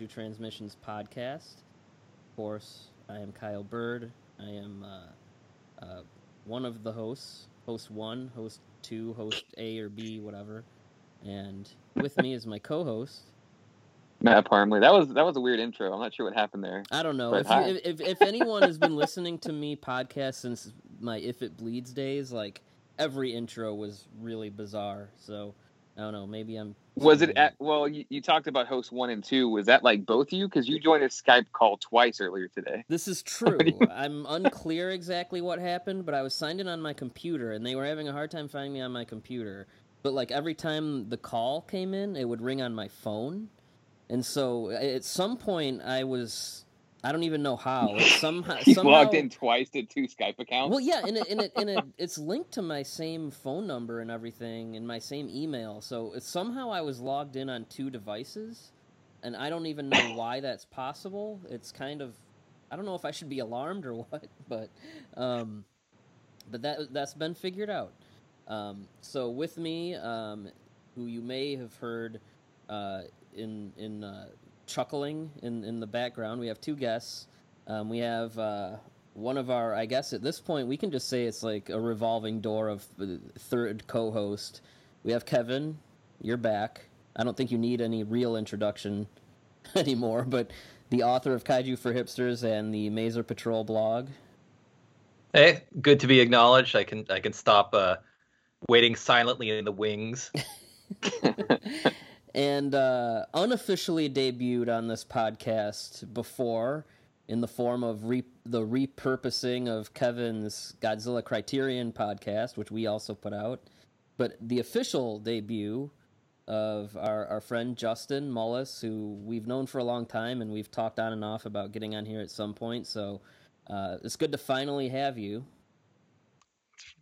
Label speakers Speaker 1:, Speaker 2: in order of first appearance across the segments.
Speaker 1: Kaiju Transmissions podcast. Of course, I am Kyle Byrd. I am uh, uh, one of the hosts, host one, host two, host A or B, whatever. And with me is my co-host.
Speaker 2: Matt Parmley. That was that was a weird intro. I'm not sure what happened there.
Speaker 1: I don't know if, you, if if anyone has been listening to me podcast since my If It Bleeds days, like every intro was really bizarre. So I don't know. Maybe I'm.
Speaker 2: Was it at well? You, you talked about host one and two. Was that like both of you? Because you joined a Skype call twice earlier today.
Speaker 1: This is true. I'm unclear exactly what happened, but I was signed in on my computer, and they were having a hard time finding me on my computer. But like every time the call came in, it would ring on my phone, and so at some point I was. I don't even know how. Somehow,
Speaker 2: You
Speaker 1: somehow
Speaker 2: logged in twice to two Skype accounts.
Speaker 1: Well, yeah, and it, and it, and it, it's linked to my same phone number and everything, and my same email. So it's, somehow I was logged in on two devices, and I don't even know why that's possible. It's kind of, I don't know if I should be alarmed or what, but, um, but that that's been figured out. Um, so with me, um, who you may have heard, uh, in in uh, chuckling in in the background, we have two guests. Um, we have uh, one of our, I guess at this point, we can just say it's like a revolving door of third co host. We have Kevin, you're back. I don't think you need any real introduction anymore, but the author of Kaiju for Hipsters and the Maser Patrol blog.
Speaker 3: Hey, good to be acknowledged. I can I can stop uh, waiting silently in the wings.
Speaker 1: and uh, unofficially debuted on this podcast before in the form of re- the repurposing of Kevin's Godzilla Criterion podcast, which we also put out. But the official debut of our, our friend Justin Mullis, who we've known for a long time and we've talked on and off about getting on here at some point. So uh, it's good to finally have you.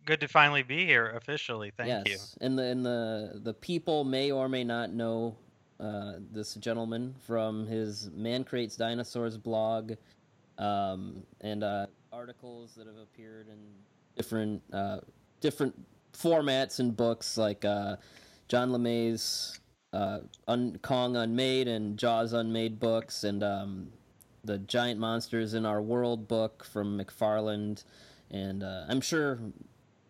Speaker 4: Good to finally be here officially. Thank you.
Speaker 1: yes. And the and the the people may or may not know uh, this gentleman from his Man Creates Dinosaurs blog, um, and uh, articles that have appeared in different uh, different formats and books like uh, John LeMay's uh, Un- Kong Unmade and Jaws Unmade books, and um, the Giant Monsters in Our World book from McFarland, and uh, I'm sure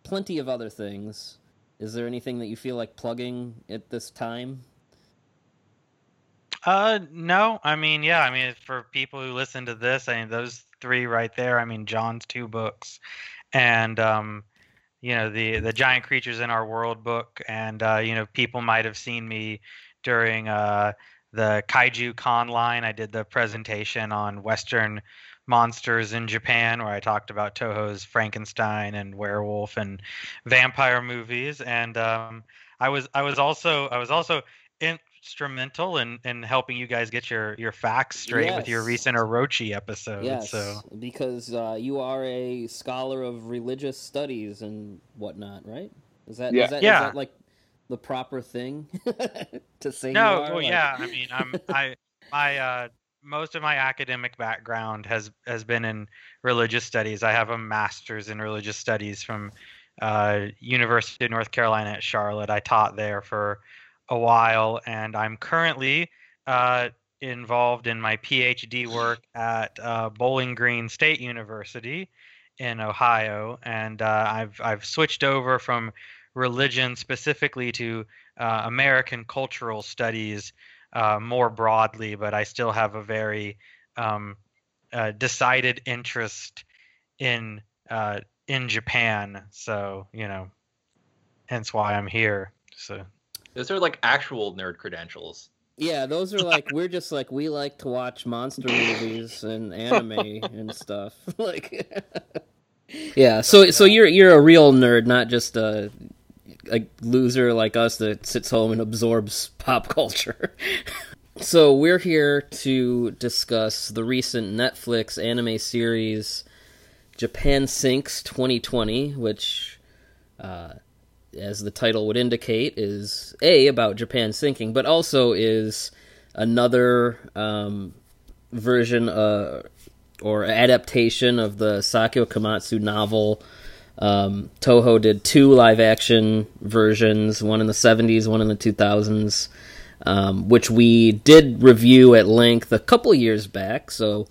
Speaker 1: plenty of other things. Is there anything that you feel like plugging at this time?
Speaker 4: Uh, no, I mean, yeah, I mean, for people who listen to this, I mean, those three right there. I mean, John's two books, and um, you know, the the giant creatures in our world book, and uh, you know, people might have seen me during uh the Kaiju Con line. I did the presentation on Western monsters in Japan, where I talked about Toho's Frankenstein and werewolf and vampire movies, and um, I was I was also I was also instrumental in in helping you guys get your your facts straight with your recent Orochi episode.
Speaker 1: yes,
Speaker 4: So
Speaker 1: because uh, you are a scholar of religious studies and whatnot, right? Is that
Speaker 2: Yeah.
Speaker 1: is that, is
Speaker 4: Yeah.
Speaker 1: that like the proper thing to say?
Speaker 4: no,
Speaker 1: you are?
Speaker 4: well,
Speaker 1: Like-
Speaker 4: yeah, I mean, I'm I my uh most of my academic background has has been in religious studies. I have a master's in religious studies from uh, University of North Carolina at Charlotte. I taught there for a while, and I'm currently uh, involved in my PhD work at uh, Bowling Green State University in Ohio, and uh, I've I've switched over from religion specifically to uh, American cultural studies uh, more broadly, but I still have a very um, uh, decided interest in uh, in Japan. So you know, hence why I'm here. So
Speaker 3: Those are like actual nerd credentials.
Speaker 1: Yeah, those are like we're just like we like to watch monster movies and anime and stuff. like Yeah, so so you're you're a real nerd, not just a a loser like us that sits home and absorbs pop culture. so we're here to discuss the recent Netflix anime series Japan Sinks 2020, which uh as the title would indicate, is a about Japan sinking, but also is another um, version uh, or adaptation of the Sakyo Komatsu novel. Um, Toho did two live action versions, one in the 70s, one in the 2000s. um, which we did review at length a couple years back. So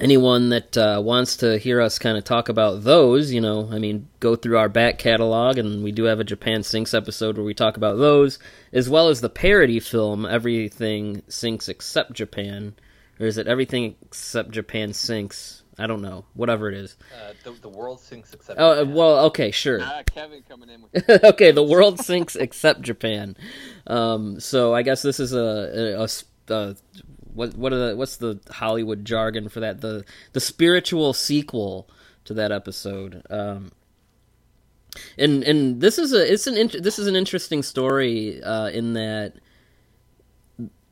Speaker 1: anyone that uh, wants to hear us kind of talk about those, you know, I mean, go through our back catalog, and we do have a Japan Sinks episode where we talk about those, as well as the parody film Everything Sinks Except Japan, or is it Everything Except Japan Sinks? I don't know, whatever it is.
Speaker 3: Uh, the, the world sinks except.
Speaker 1: Oh, uh,
Speaker 3: Japan.
Speaker 1: well, okay, sure.
Speaker 2: Ah, Kevin coming in with
Speaker 1: okay, the world sinks except Japan. Um, so I guess this is a, a, a uh, what what are the what's the Hollywood jargon for that? The the spiritual sequel to that episode. Um, and and this is a it's an int- this is an interesting story uh, in that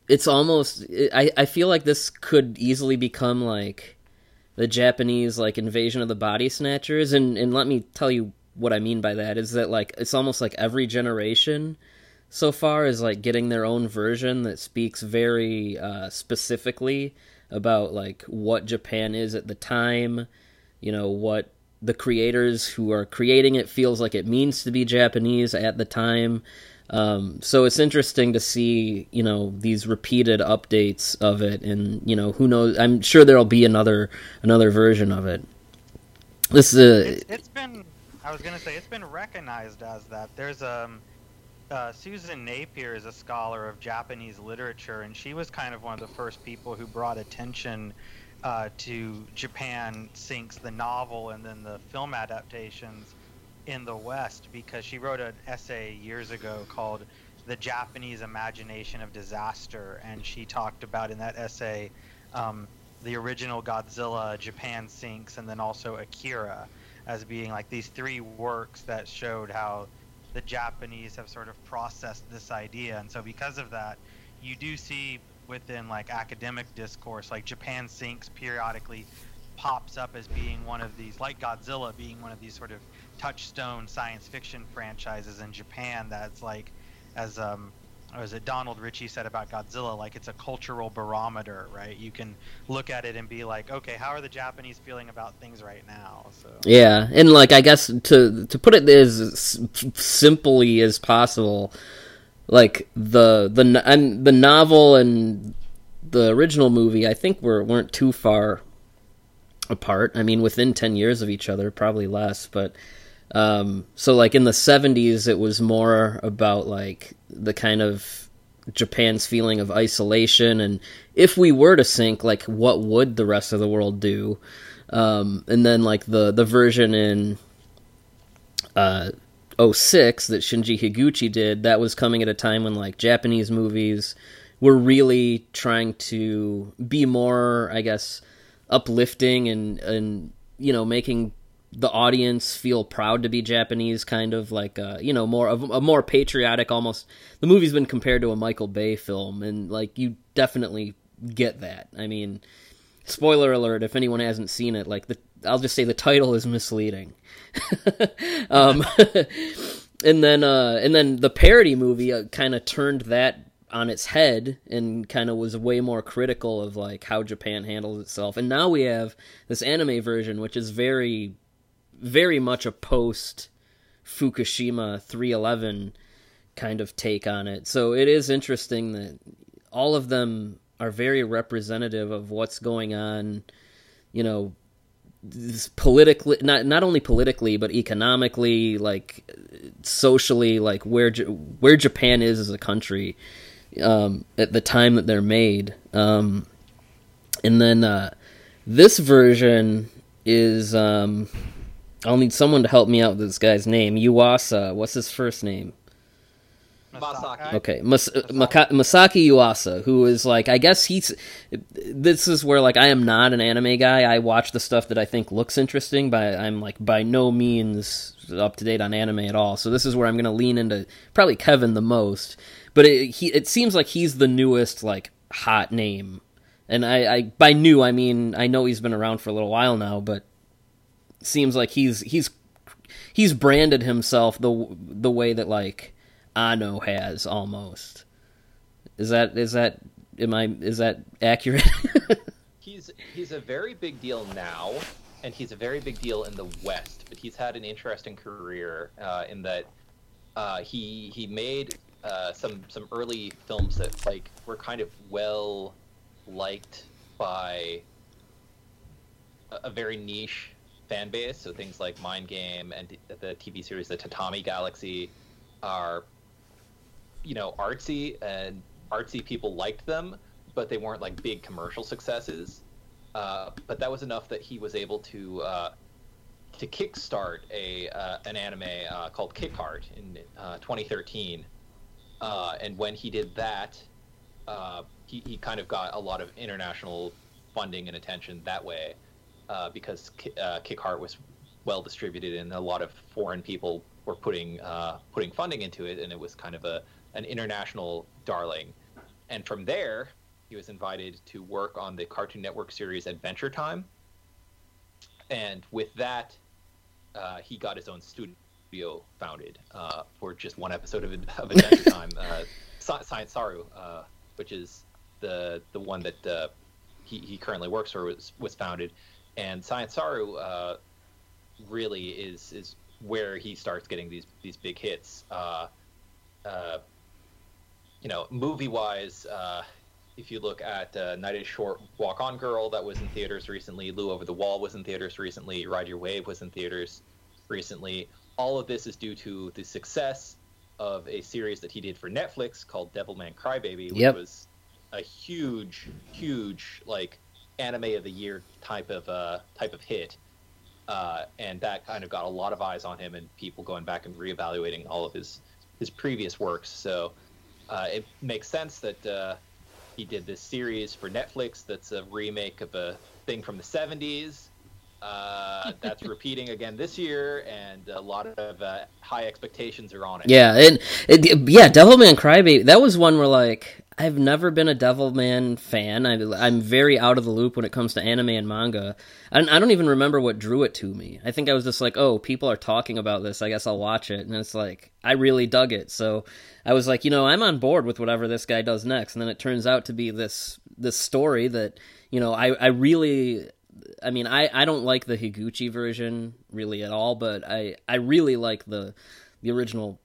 Speaker 1: it's almost I I feel like this could easily become like the Japanese like invasion of the body snatchers and and let me tell you what I mean by that is that like it's almost like every generation so far is like getting their own version that speaks very uh, specifically about like what Japan is at the time, you know what the creators who are creating it feels like it means to be Japanese at the time. Um, so it's interesting to see, you know, these repeated updates of it, and you know, who knows? I'm sure there'll be another another version of it. This is a,
Speaker 4: It's, it's been. I was gonna say it's been recognized as that. There's um, uh, Susan Napier is a scholar of Japanese literature, and she was kind of one of the first people who brought attention uh, to Japan sinks the novel and then the film adaptations in the West because she wrote an essay years ago called "The Japanese Imagination of Disaster," and she talked about in that essay. Um, the original Godzilla, Japan Sinks, and then also Akira as being like these three works that showed how the Japanese have sort of processed this idea. And so because of that, you do see within like academic discourse, like Japan Sinks periodically pops up as being one of these, like Godzilla being one of these sort of touchstone science fiction franchises in Japan that's like, as um, or as it Donald Richie said about Godzilla, like it's a cultural barometer, right? You can look at it and be like, okay, how are the Japanese feeling about things right now? So
Speaker 1: Yeah, and like I guess to to put it as simply as possible, like the the and the novel and the original movie, I think were weren't too far apart. I mean, within ten years of each other, probably less. But um, so like in the seventies, it was more about like the kind of Japan's feeling of isolation and if we were to sink, like what would the rest of the world do? Um, and then like the the version in uh 06 that Shinji Higuchi did, that was coming at a time when like Japanese movies were really trying to be more, I guess, uplifting and and you know making the audience feel proud to be Japanese, kind of like uh, you know more of a more patriotic almost. The movie's been compared to a Michael Bay film, and like you definitely get that. I mean, spoiler alert if anyone hasn't seen it, like the I'll just say the title is misleading. um, and then uh, and then the parody movie uh, kind of turned that on its head and kind of was way more critical of like how Japan handles itself. And now we have this anime version which is very very much a post Fukushima 311 kind of take on it. So it is interesting that all of them are very representative of what's going on, you know, politically not not only politically but economically like socially like where where Japan is as a country um, at the time that they're made um, and then uh, this version is um, I'll need someone to help me out with this guy's name Yuasa what's his first name
Speaker 3: Masaki.
Speaker 1: Okay, Mas- uh, Maka- Masaki Yuasa, who is like, I guess he's. This is where like I am not an anime guy. I watch the stuff that I think looks interesting, but I'm like by no means up to date on anime at all. So this is where I'm going to lean into probably Kevin the most. But it, he, it seems like he's the newest like hot name, and I, I by new I mean I know he's been around for a little while now, but seems like he's he's he's branded himself the the way that like Anno has almost. Is that is that am I is that accurate?
Speaker 3: He's he's a very big deal now, and he's a very big deal in the West. But he's had an interesting career uh, in that uh, he he made uh, some some early films that like were kind of well liked by a, a very niche fan base. So things like Mind Game and the TV series The Tatami Galaxy are, you know, artsy and artsy people liked them, but they weren't like big commercial successes. Uh, but that was enough that he was able to uh, to kickstart a uh, an anime uh, called Kick Heart in uh, 2013. Uh, and when he did that, he, he kind of got a lot of international funding and attention that way because Kick Heart was well distributed and a lot of foreign people were putting putting funding into it, and it was kind of a an international darling. And from there, he was invited to work on the Cartoon Network series Adventure Time. And with that, uh, he got his own studio founded uh, for just one episode of, of Adventure Time, uh, Science Saru, uh, which is the the one that uh, he, he currently works for was was founded, and Science Saru uh, really is is where he starts getting these these big hits. Uh, uh, you know, movie wise, uh, if you look at uh, Night is Short, Walk On Girl, that was in theaters recently. Lu Over the Wall was in theaters recently. Ride Your Wave was in theaters recently. All of this is due to the success of a series that he did for Netflix called Devilman Crybaby, which
Speaker 1: Yep.
Speaker 3: was a huge, huge like anime of the year type of uh, type of hit. Uh, and that kind of got a lot of eyes on him and people going back and reevaluating all of his his previous works. So uh, it makes sense that uh, he did this series for Netflix that's a remake of a thing from the 70s. Uh, that's repeating again this year, and a lot of uh, high expectations are on it.
Speaker 1: Yeah, and it, yeah, Devilman Crybaby. That was one where like I've never been a Devilman fan. I, I'm very out of the loop when it comes to anime and manga. I, I don't even remember what drew it to me. I think I was just like, oh, people are talking about this. I guess I'll watch it. And it's like I really dug it. So I was like, you know, I'm on board with whatever this guy does next. And then it turns out to be this this story that you know I I really I mean, I, I don't like the Higuchi version really at all, but I, I really like the the original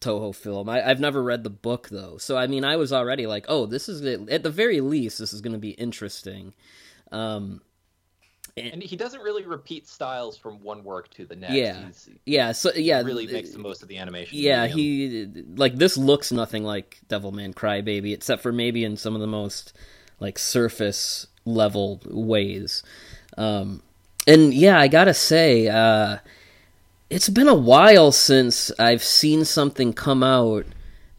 Speaker 1: Toho film. I, I've never read the book though, so I mean, I was already like, oh, this is at the very least, this is going to be interesting. Um,
Speaker 3: And he doesn't really repeat styles from one work to the next.
Speaker 1: Yeah.
Speaker 3: He's,
Speaker 1: yeah, so yeah,
Speaker 3: he really makes the most of the animation.
Speaker 1: yeah,
Speaker 3: medium.
Speaker 1: he like this looks nothing like Devilman Crybaby, except for maybe in some of the most like surface level ways. Um, and yeah, I gotta say, uh, it's been a while since I've seen something come out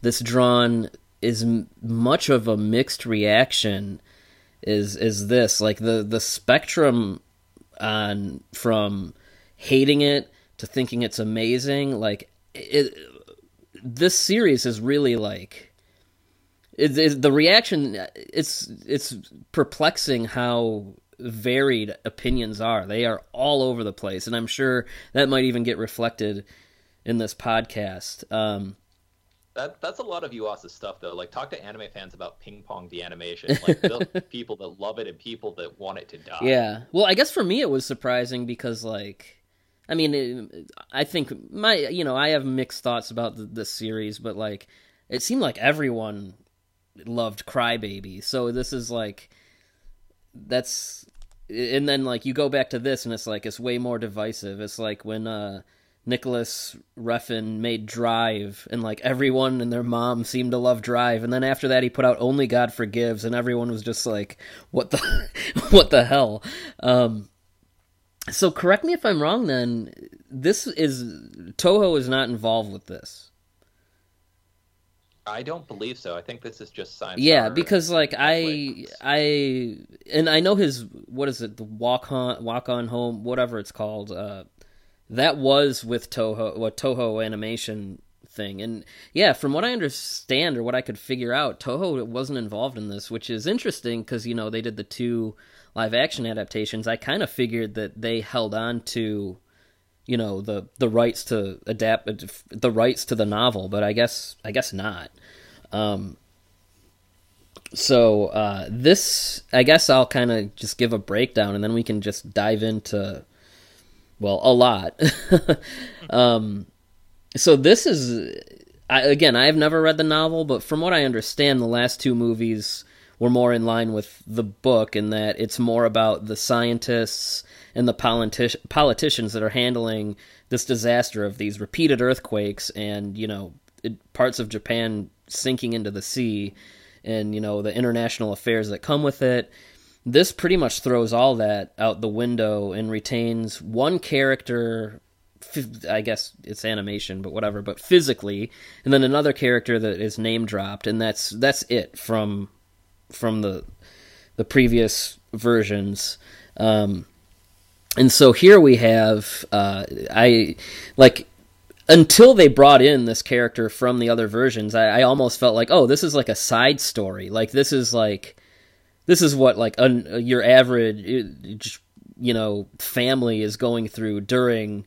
Speaker 1: that's drawn as much of a mixed reaction is is this like the the spectrum on from hating it to thinking it's amazing like it this series is really like it, it, the reaction it's it's perplexing how varied opinions are they are all over the place and i'm sure that might even get reflected in this podcast um
Speaker 3: That that's a lot of Yuasa's stuff though. Like talk to anime fans about ping pong the animation. Like the people that love it and people that want it to die.
Speaker 1: Yeah. Well, I guess for me it was surprising because like I mean, it, I think my you know, I have mixed thoughts about the, this series, but like it seemed like everyone loved Crybaby. So this is like that's and then like you go back to this and it's like it's way more divisive. It's like when uh Nicolas Refn made Drive, and like everyone and their mom seemed to love Drive, and then after that he put out Only God Forgives, and everyone was just like, "What the, what the hell?" Um, so correct me if I'm wrong. Then this is Toho is not involved with this.
Speaker 3: I don't believe so. I think this is just science.
Speaker 1: Yeah, because like I, I, and I know his what is it, the walk on, walk on home, whatever it's called. Uh, that was with Toho, what Toho animation thing, and yeah, from what I understand or what I could figure out, Toho wasn't involved in this, which is interesting because you know they did the two live action adaptations. I kind of figured that they held on to, you know, the the rights to adapt the rights to the novel, but I guess I guess not. Um, so uh, this, I guess, I'll kind of just give a breakdown, and then we can just dive into, well, a lot. um, so this is, I, again, I have never read the novel, but from what I understand, the last two movies were more in line with the book in that it's more about the scientists and the politi- politicians that are handling this disaster of these repeated earthquakes and you know it, parts of Japan sinking into the sea and you know the international affairs that come with it this pretty much throws all that out the window and retains one character I guess it's animation, but whatever. But physically, and then another character that is name dropped, and that's that's it from from the the previous versions. Um, and so here we have uh, I like until they brought in this character from the other versions, I, I, almost felt like, oh, this is like a side story. Like this is like this is what like un, your average you know family is going through during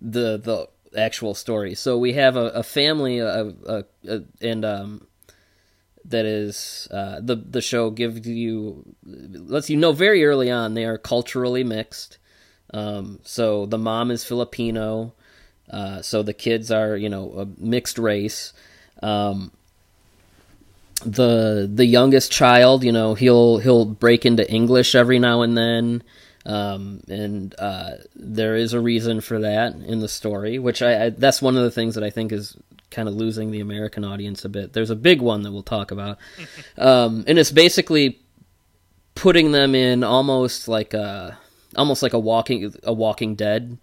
Speaker 1: the the actual story. So we have a, a family, a, a, a, and um, that is uh, the the show gives you lets you know very early on they are culturally mixed. Um, so the mom is Filipino, uh, so the kids are you know a mixed race. Um, the the youngest child, you know, he'll he'll break into English every now and then. Um, and uh, there is a reason for that in the story, which I, I, that's one of the things that I think is kind of losing the American audience a bit. There's a big one that we'll talk about, um, and it's basically putting them in almost like a almost like a walking a Walking Dead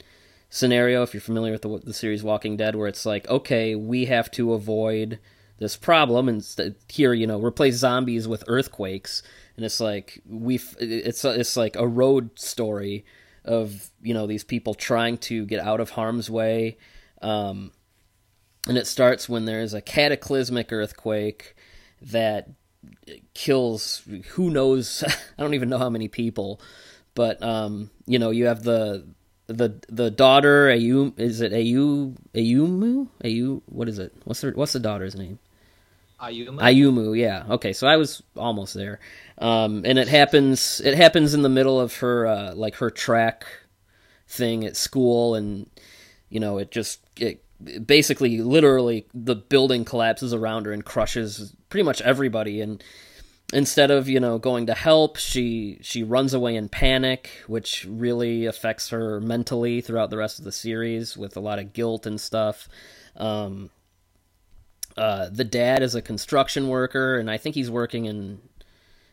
Speaker 1: scenario. If you're familiar with the, the series Walking Dead, where it's like, okay, we have to avoid this problem, and here you know replace zombies with earthquakes and it's like we it's it's like a road story of you know these people trying to get out of harm's way um, and it starts when there's a cataclysmic earthquake that kills who knows i don't even know how many people but um, you know you have the the the daughter Ayu is it Ayu Ayumu? Ayu what is it? What's the what's the daughter's name?
Speaker 3: Ayumu?
Speaker 1: Ayumu yeah. Okay so I was almost there. Um, and it happens it happens in the middle of her uh, like her track thing at school, and you know it just it basically literally the building collapses around her and crushes pretty much everybody. And instead of you know going to help she she runs away in panic which really affects her mentally throughout the rest of the series with a lot of guilt and stuff um, uh, the dad is a construction worker and i think he's working in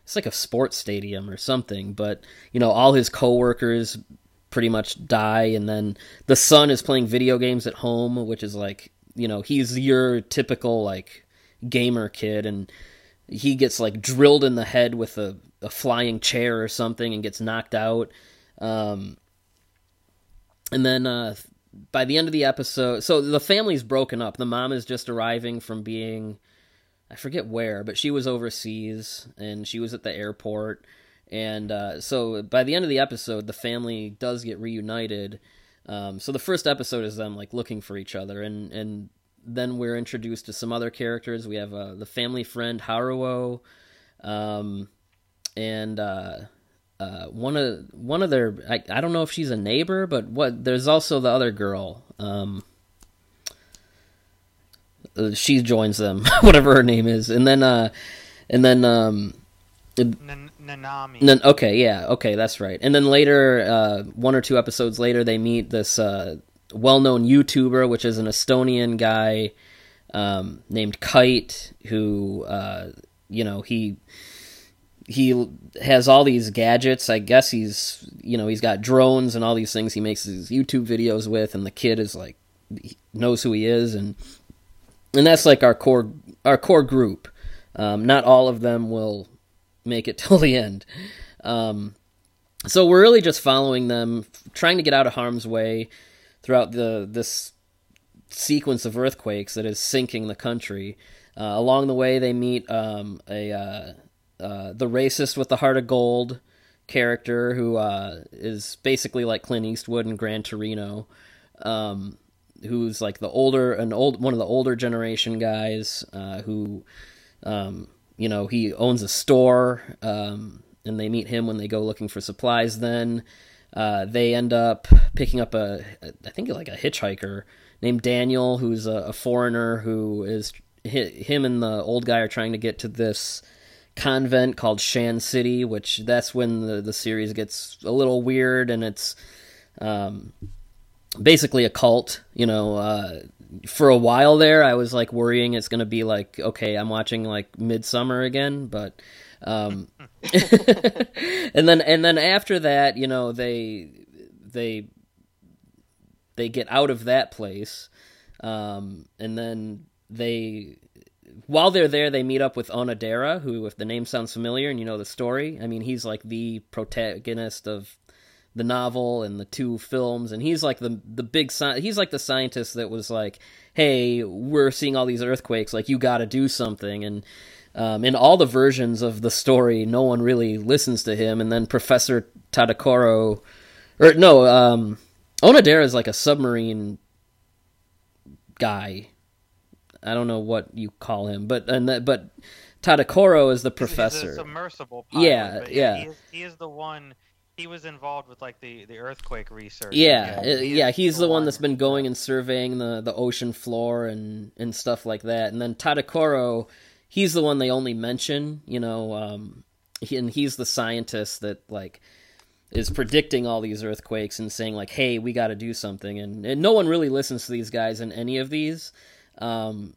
Speaker 1: it's like a sports stadium or something. But you know, all his coworkers pretty much die, and then the son is playing video games at home, which is like you know he's your typical like gamer kid, and he gets like drilled in the head with a, a flying chair or something and gets knocked out. Um, and then uh, by the end of the episode, so the family's broken up. The mom is just arriving from being I forget where, but she was overseas and she was at the airport. And uh, so by the end of the episode, the family does get reunited. Um, so the first episode is them like looking for each other, and and then we're introduced to some other characters. We have uh, the family friend Haruo, um, and uh, uh, one of one of their I, I don't know if she's a neighbor, but what there's also the other girl. Um, uh, she joins them, whatever her name is, and then uh, and then um,
Speaker 4: N- Nanami.
Speaker 1: okay, yeah, okay, that's right. And then later, uh, one or two episodes later, they meet this uh, well-known YouTuber, which is an Estonian guy um, named Kite, who uh, you know he he has all these gadgets. I guess he's you know he's got drones and all these things he makes his YouTube videos with, and the kid is like knows who he is and and that's like our core our core group. Um, not all of them will make it till the end. Um, so we're really just following them, trying to get out of harm's way throughout the this sequence of earthquakes that is sinking the country. Uh, along the way, they meet um, a uh, uh, the racist with the heart of gold character who uh, is basically like Clint Eastwood in Gran Torino. Um, who's like the older an old one of the older generation guys uh, who um, you know he owns a store um, and they meet him when they go looking for supplies then uh, they end up picking up a i think like a hitchhiker named Daniel, who's a, a foreigner who is him and the old guy are trying to get to this convent called Shan City, which that's when the the series gets a little weird and it's um, basically a cult. You know, uh, for a while there, I was like worrying it's going to be like okay, I'm watching like Midsommar again, but. Um, and then and then after that, you know, they they they get out of that place, um, and then they while they're there, they meet up with Onodera, who, if the name sounds familiar and you know the story, I mean, he's like the protagonist of the novel and the two films, and he's like the the big sci- he's like the scientist that was like, "Hey, we're seeing all these earthquakes, like you got to do something." And um, in all the versions of the story, no one really listens to him. And then Professor Tadokoro, or no, um, Onodera is like a submarine guy I don't know what you call him, but and that, but Tadokoro is the professor.
Speaker 4: He's submersible pilot,
Speaker 1: yeah, yeah.
Speaker 4: He is, he is, the one. He was involved with like the, the earthquake research.
Speaker 1: Yeah, yeah, he yeah he's the, the one, one that's been going and surveying the, the ocean floor and, and stuff like that. And then Tadokoro, he's the one they only mention, you know, um, and he's the scientist that like is predicting all these earthquakes and saying like, "Hey, we got to do something." And, and no one really listens to these guys in any of these. Um,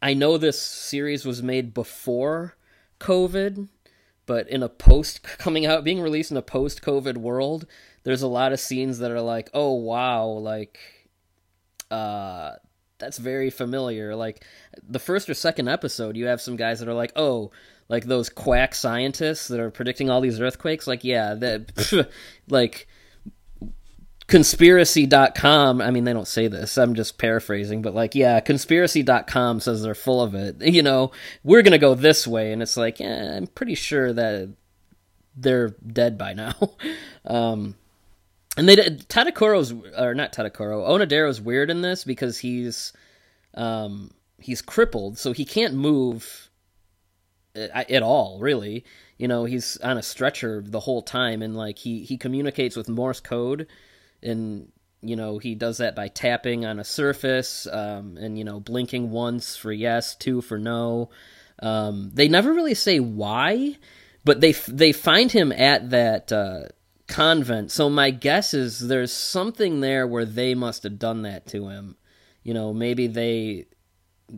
Speaker 1: I know this series was made before COVID, but in a post coming out, being released in a post COVID world, there's a lot of scenes that are like, oh wow, like, uh, that's very familiar. Like the first or second episode, you have some guys that are like, oh, like those quack scientists that are predicting all these earthquakes. Like, yeah, that, like conspiracy.com i mean they don't say this i'm just paraphrasing but like yeah conspiracy.com says they're full of it you know we're gonna go this way and it's like yeah i'm pretty sure that they're dead by now um and they Tadokoro's or not Tadokoro Onodera's weird in this because he's um he's crippled so he can't move at all really. You know he's on a stretcher the whole time and like he he communicates with morse code and you know he does that by tapping on a surface um, and you know blinking once for yes two for no. Um, they never really say why but they they find him at that uh, convent so my guess is there's something there where they must have done that to him you know maybe they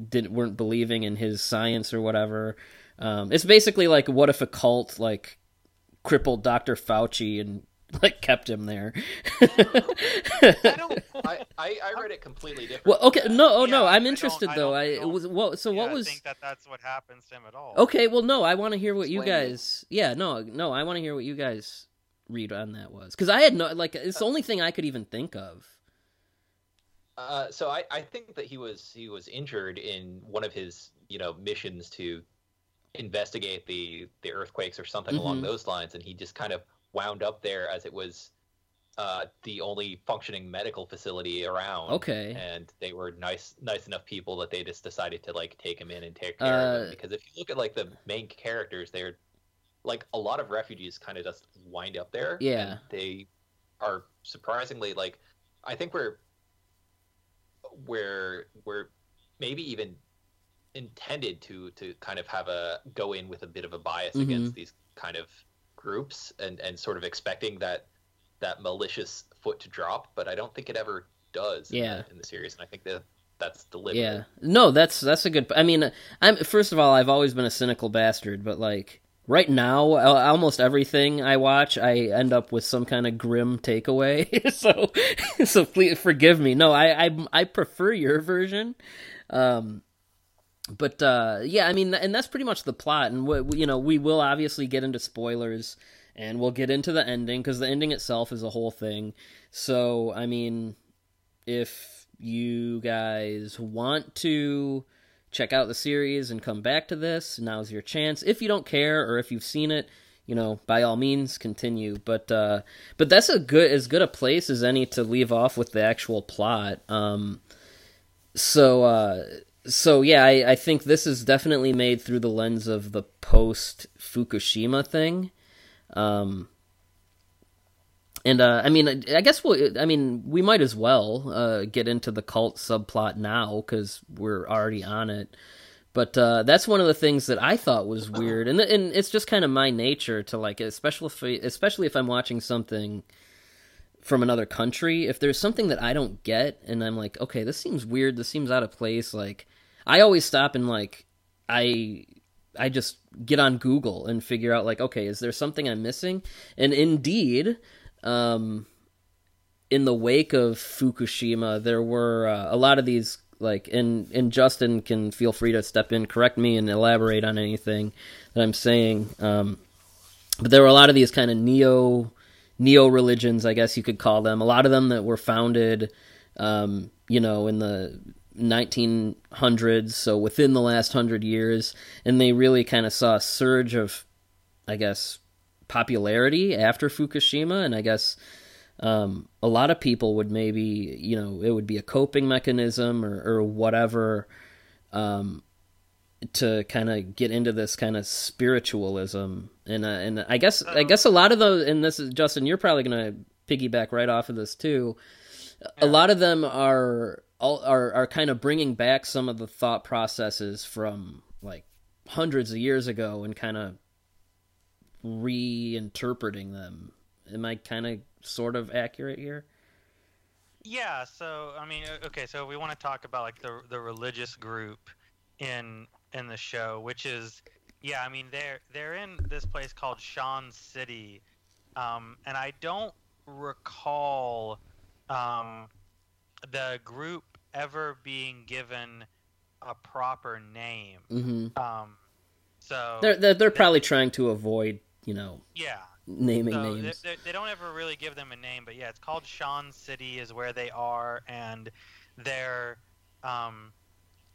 Speaker 1: didn't weren't believing in his science or whatever um, it's basically like what if a cult like crippled dr fauci and like kept him there.
Speaker 3: I don't. I, I, I read it completely different.
Speaker 1: Well, okay, no, oh yeah, no, I'm interested I though. I, it was well. So
Speaker 4: yeah,
Speaker 1: what was?
Speaker 4: I think that that's what happens to him at all.
Speaker 1: Okay, well, no, I want to hear what Explain you guys. It. Yeah, no, no, I want to hear what you guys read on that was because I had no like it's the only thing I could even think of.
Speaker 3: Uh, so I, I think that he was he was injured in one of his you know missions to investigate the the earthquakes or something mm-hmm. along those lines, and he just kind of wound up there as it was uh, the only functioning medical facility around.
Speaker 1: Okay.
Speaker 3: And they were nice, nice enough people that they just decided to like take him in and take care uh, of him. Because if you look at like the main characters, they're like a lot of refugees kind of just wind up there.
Speaker 1: Yeah.
Speaker 3: they are surprisingly like, I think we're we're we're maybe even intended to to kind of have a go in with a bit of a bias mm-hmm. against these kind of groups and and sort of expecting that that malicious foot to drop, but I don't think it ever does.
Speaker 1: Yeah.
Speaker 3: In the, in the series, and I think that that's deliberate.
Speaker 1: Yeah. No, that's that's a good. I mean, I'm first of all, I've always been a cynical bastard, but like right now, almost everything I watch, I end up with some kind of grim takeaway. so, so please forgive me. No, I I, I prefer your version. Um, but uh, yeah, I mean, and that's pretty much the plot. And we, you know, we will obviously get into spoilers, and we'll get into the ending because the ending itself is a whole thing. So, I mean, if you guys want to check out the series and come back to this, now's your chance. If you don't care or if you've seen it, you know, by all means, continue. But uh, but that's a good as good a place as any to leave off with the actual plot. Um, so. Uh, so yeah, I, I think this is definitely made through the lens of the post Fukushima thing. Um, And uh, I mean, I guess we'll. I mean, we might as well uh, get into the cult subplot now because we're already on it. But uh, that's one of the things that I thought was weird, and and it's just kind of my nature to like, especially if especially if I'm watching something from another country. If there's something that I don't get, and I'm like, okay, this seems weird, this seems out of place. Like, I always stop and like, I I just get on Google and figure out like, okay, is there something I'm missing? And indeed, um, in the wake of Fukushima, there were uh, a lot of these like, and and Justin can feel free to step in, correct me, and elaborate on anything that I'm saying. Um, but there were a lot of these kind of neo neo religions, I guess you could call them. A lot of them that were founded, um, you know, in the 1900s, so within the last hundred years, and they really kind of saw a surge of, I guess, popularity after Fukushima, and I guess um, a lot of people would maybe, you know, it would be a coping mechanism or, or whatever um, to kind of get into this kind of spiritualism, and uh, and I guess I guess a lot of those, and this is Justin, you're probably gonna piggyback right off of this too. A lot of them are are are kind of bringing back some of the thought processes from like hundreds of years ago and kind of reinterpreting them. Am I kind of sort of accurate here?
Speaker 4: Yeah. So I mean, okay. So we want to talk about like the the religious group in in the show, which is yeah. I mean, they're they're in this place called Shan City, um, and I don't recall um, the group ever being given a proper name.
Speaker 1: Mm-hmm.
Speaker 4: Um, so
Speaker 1: they're they're, they're probably trying to avoid you know
Speaker 4: yeah
Speaker 1: naming
Speaker 4: so
Speaker 1: names.
Speaker 4: They, they, don't ever really give them a name, but yeah, it's called Shan City is where they are, and their um,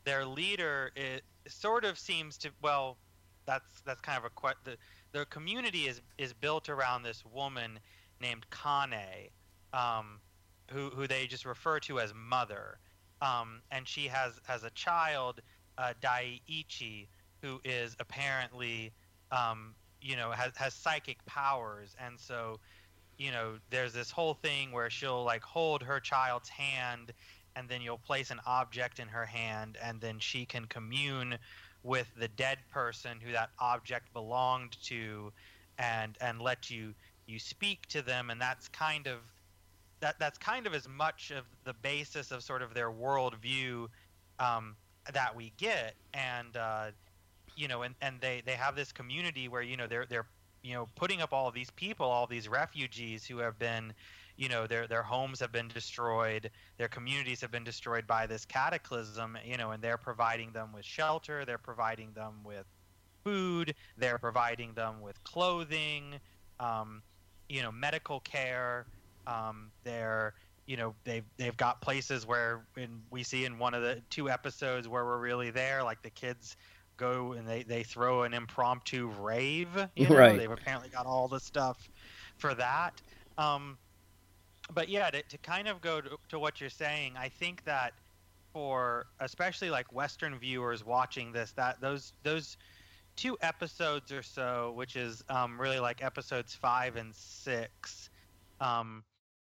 Speaker 4: their leader it sort of seems to well, that's that's kind of a que- the the community is is built around this woman named Kane, um, who who they just refer to as mother, um, and she has has a child, uh, Daiichi, who is apparently um, you know has has psychic powers. And so you know there's this whole thing where she'll like hold her child's hand and then you'll place an object in her hand and then she can commune with the dead person who that object belonged to and and let you you speak to them. And that's kind of that that's kind of as much of the basis of sort of their worldview um, that we get. And uh, you know, and, and they, they have this community where, you know, they're, they're, you know, putting up all these people, all these refugees who have been, you know, their, their homes have been destroyed, their communities have been destroyed by this cataclysm, you know, and they're providing them with shelter, they're providing them with food, they're providing them with clothing, um, you know, medical care, um, they're, you know they've they've got places where in, we see in one of the two episodes where we're really there like the kids go and they, they throw an impromptu rave. You know?
Speaker 1: Right.
Speaker 4: They've apparently got all the stuff for that. Um, but yeah, to, to kind of go to, to what you're saying, I think that for especially like Western viewers watching this, that those those two episodes or so, which is um, really like episodes five and six, um,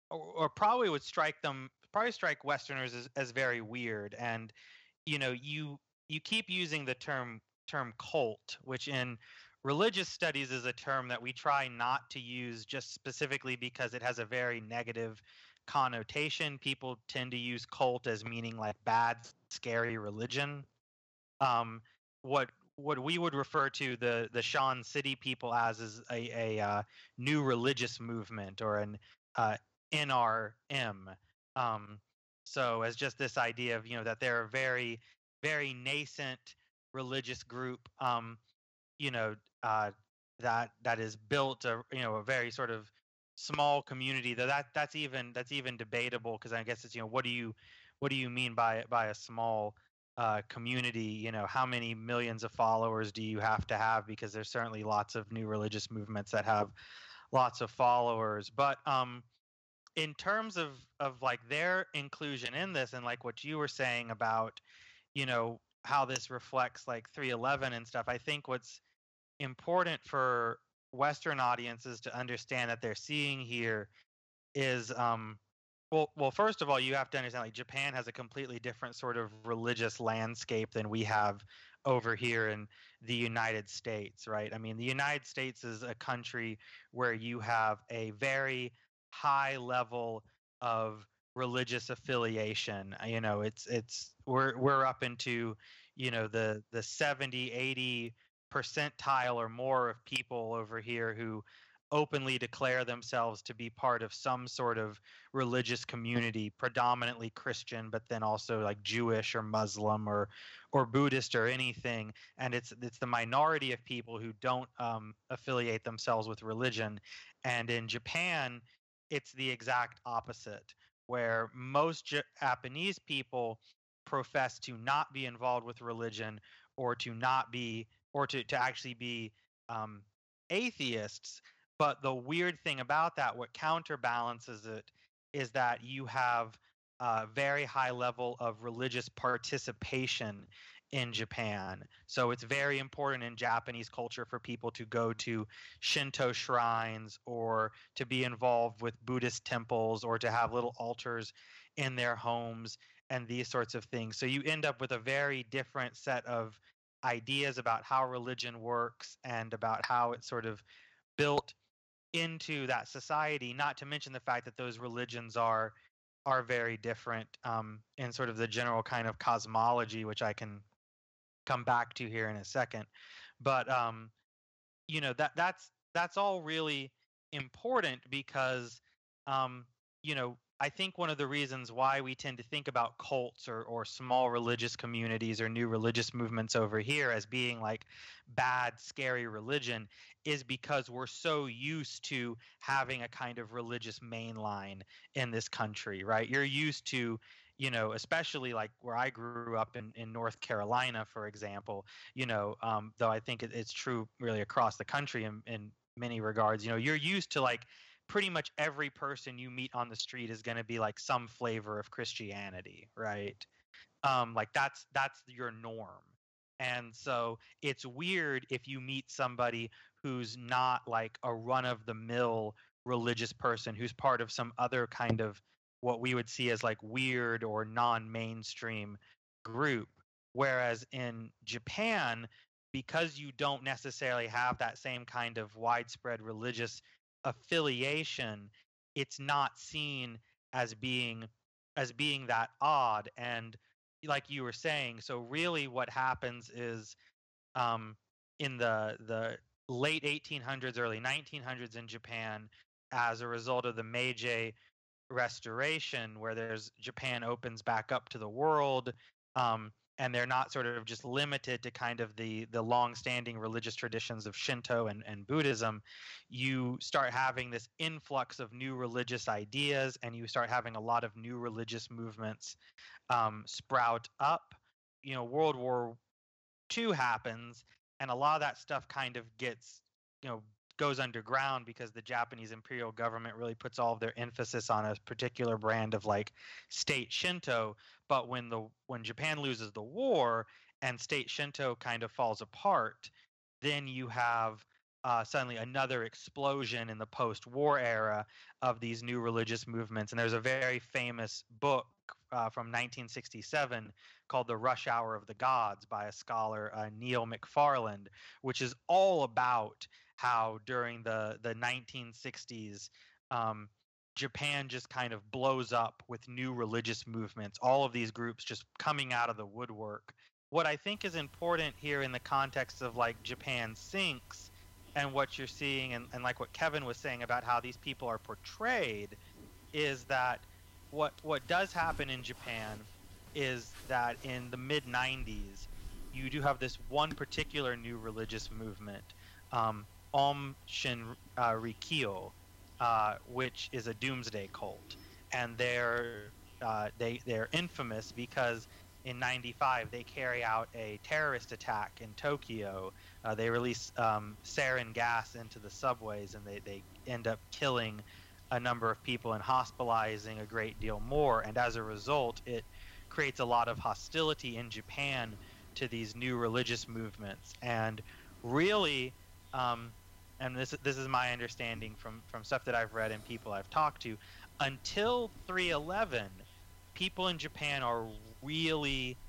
Speaker 4: or, or, probably would strike them probably strike Westerners as, as very weird. And you know, you you keep using the term term cult, which in religious studies is a term that we try not to use just specifically because it has a very negative connotation. People tend to use cult as meaning like bad, scary religion. Um, what what we would refer to the the Shan City people as is a, a uh, new religious movement or an uh, NRM. Um, so as just this idea of you know that they're very very nascent religious group, um, you know, uh, that that is built a you know a very sort of small community. Though that that's even that's even debatable because I guess it's you know what do you what do you mean by by a small uh, community? You know, how many millions of followers do you have to have? Because there's certainly lots of new religious movements that have lots of followers, but um, in terms of of like their inclusion in this and like what you were saying about you know how this reflects like 311 and stuff i think what's important for western audiences to understand that they're seeing here is um, well, well, first of all, you have to understand like Japan has a completely different sort of religious landscape than we have over here in the United States, right? I mean, the United States is a country where you have a very high level of religious affiliation. You know, it's it's we're we're up into, you know, the the 70, 80 percentile or more of people over here who openly declare themselves to be part of some sort of religious community predominantly christian but then also like jewish or muslim or or buddhist or anything and it's it's the minority of people who don't um, affiliate themselves with religion and in japan it's the exact opposite where most japanese people profess to not be involved with religion or to not be or to, to actually be um, atheists but the weird thing about that, what counterbalances it, is that you have a very high level of religious participation in Japan. So it's very important in Japanese culture for people to go to Shinto shrines or to be involved with Buddhist temples or to have little altars in their homes and these sorts of things. So you end up with a very different set of ideas about how religion works and about how it's sort of built into that society not to mention the fact that those religions are are very different um, in sort of the general kind of cosmology which i can come back to here in a second but um, you know that that's that's all really important because um, you know I think one of the reasons why we tend to think about cults or, or small religious communities or new religious movements over here as being like bad, scary religion is because we're so used to having a kind of religious mainline in this country, right? You're used to, you know, especially like where I grew up in, in North Carolina, for example, you know, um, though I think it, it's true really across the country in, in many regards, you know, you're used to like pretty much every person you meet on the street is going to be like some flavor of Christianity, right? Um, like that's that's your norm. And so it's weird if you meet somebody who's not like a run of the mill religious person who's part of some other kind of what we would see as like weird or non mainstream group. Whereas in Japan, because you don't necessarily have that same kind of widespread religious affiliation, it's not seen as being as being that odd. And like you were saying, so really what happens is um, in the the late 1800s, early 1900s in Japan, as a result of the Meiji restoration, where there's Japan opens back up to the world. Um, and they're not sort of just limited to kind of the the long-standing religious traditions of Shinto and, and Buddhism, you start having this influx of new religious ideas, and you start having a lot of new religious movements um, sprout up. You know, World War II happens, and a lot of that stuff kind of gets you know goes underground because the Japanese imperial government really puts all of their emphasis on a particular brand of like state Shinto. But when the when Japan loses the war and state Shinto kind of falls apart, then you have uh, suddenly another explosion in the post-war era of these new religious movements. And there's a very famous book uh, from 1967 called The Rush Hour of the Gods by a scholar, uh, Neill McFarland, which is all about how during the the 1960s um, Japan just kind of blows up with new religious movements, all of these groups just coming out of the woodwork. What I think is important here in the context of like Japan sinks and what you're seeing, and, and like what Kevin was saying about how these people are portrayed, is that what what does happen in Japan is that in the mid 90s, you do have this one particular new religious movement um, Aum Shin uh, Rikyo, uh, which is a doomsday cult, and they're uh, they they're infamous because in '95 they carry out a terrorist attack in Tokyo. Uh, they release um, sarin gas into the subways, and they they end up killing a number of people and hospitalizing a great deal more. And as a result, it creates a lot of hostility in Japan to these new religious movements. And really, um, and this this is my understanding from from stuff that I've read and people I've talked to, until 311, people in Japan are really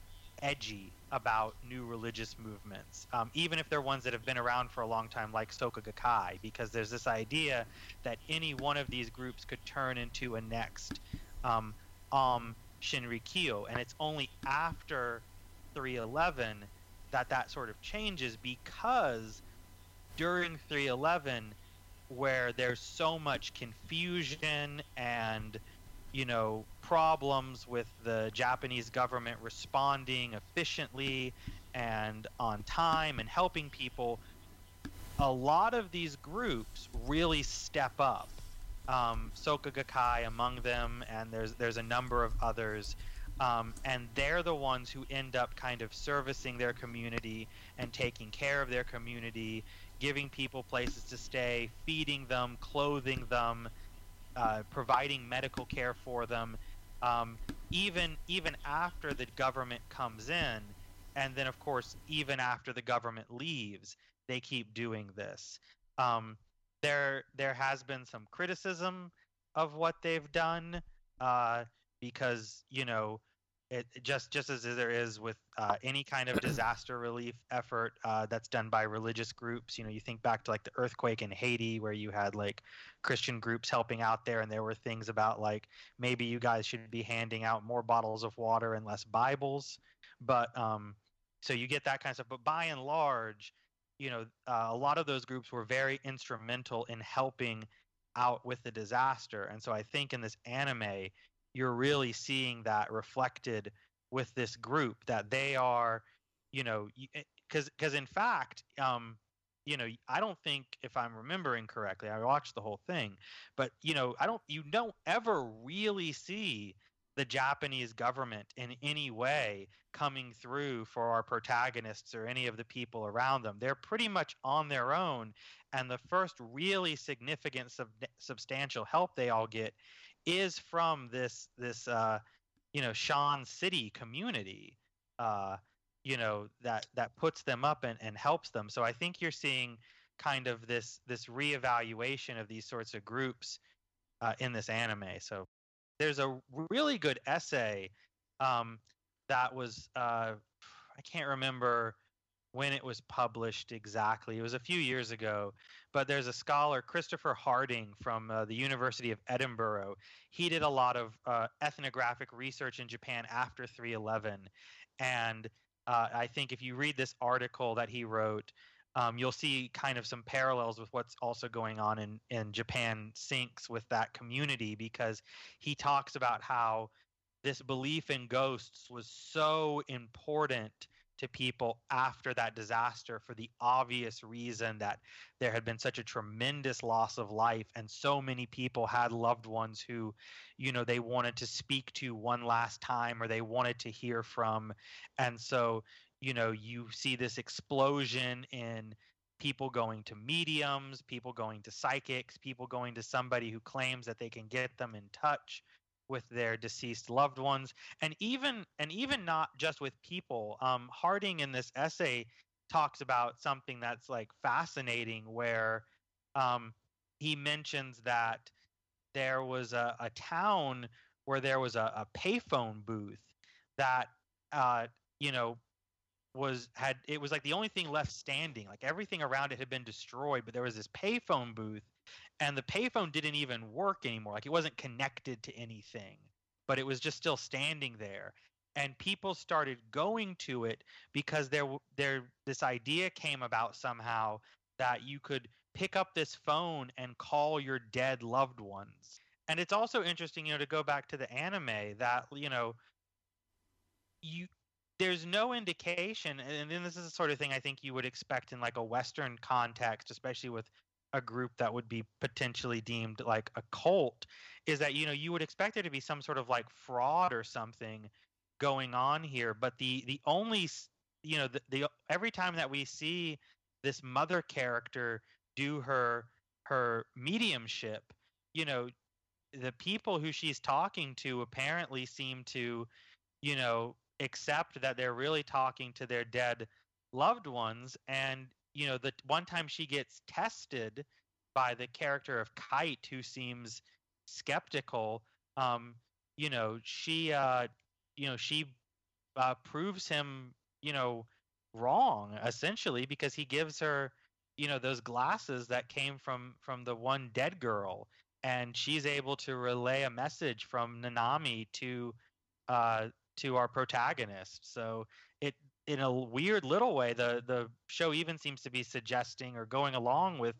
Speaker 4: edgy about new religious movements, um, even if they're ones that have been around for a long time, like Soka Gakkai, because there's this idea that any one of these groups could turn into a next um, um, Shinrikyo, and it's only after 311 that that sort of changes because during 311 where there's so much confusion and you know problems with the Japanese government responding efficiently and on time and helping people a lot of these groups really step up. Um, Soka Gakkai among them and there's there's a number of others. Um, and they're the ones who end up kind of servicing their community and taking care of their community giving people places to stay, feeding them, clothing them, uh, providing medical care for them, um, even even after the government comes in, and then of course even after the government leaves, they keep doing this. Um, there there has been some criticism of what they've done uh, because you know it just just as there is with uh, any kind of disaster relief effort uh, that's done by religious groups you know you think back to like the earthquake in haiti where you had like christian groups helping out there and there were things about like maybe you guys should be handing out more bottles of water and less bibles. But um so you get that kind of stuff. But by and large you know uh, a lot of those groups were very instrumental in helping out with the disaster. And so i think in this anime you're really seeing that reflected with this group that they are, you know, because eh, because in fact, um, you know, I don't think if I'm remembering correctly, I watched the whole thing, but you know, I don't, you don't ever really see the Japanese government in any way coming through for our protagonists or any of the people around them. They're pretty much on their own. And the first really significant, sub- substantial help they all get is from this this uh, you know Shan City community, uh, you know that that puts them up and, and helps them. So I think you're seeing kind of this this reevaluation of these sorts of groups uh, in this anime. So there's a really good essay um, that was uh, I can't remember when it was published exactly. It was a few years ago, but there's a scholar, Christopher Harding from uh, the University of Edinburgh. He did a lot of uh, ethnographic research in Japan after 311. And uh, I think if you read this article that he wrote, um, you'll see kind of some parallels with what's also going on in, in Japan sinks with that community because he talks about how this belief in ghosts was so important to people after that disaster for the obvious reason that there had been such a tremendous loss of life and so many people had loved ones who you know they wanted to speak to one last time or they wanted to hear from. And so you know you see this explosion in people going to mediums people going to psychics people going to somebody who claims that they can get them in touch with their deceased loved ones and even and even not just with people. Um, harding in this essay talks about something that's like fascinating where um, he mentions that there was a, a town where there was a, a payphone booth that uh, you know was had it was like the only thing left standing. Like everything around it had been destroyed but there was this payphone booth and the payphone didn't even work anymore like it wasn't connected to anything but it was just still standing there. And people started going to it because there there this idea came about somehow that you could pick up this phone and call your dead loved ones. And it's also interesting you know to go back to the anime that you know you there's no indication and then this is the sort of thing i think you would expect in like a western context especially with a group that would be potentially deemed like a cult is that you know you would expect there to be some sort of like fraud or something going on here but the the only you know the, the every time that we see this mother character do her her mediumship you know the people who she's talking to apparently seem to you know accept that they're really talking to their dead loved ones and you know, the one time she gets tested by the character of Kite, who seems skeptical, um, you know, she, uh, you know, she uh, proves him, you know, wrong essentially because he gives her, you know, those glasses that came from from the one dead girl, and she's able to relay a message from Nanami to uh, to our protagonist. So in a weird little way, the the show even seems to be suggesting or going along with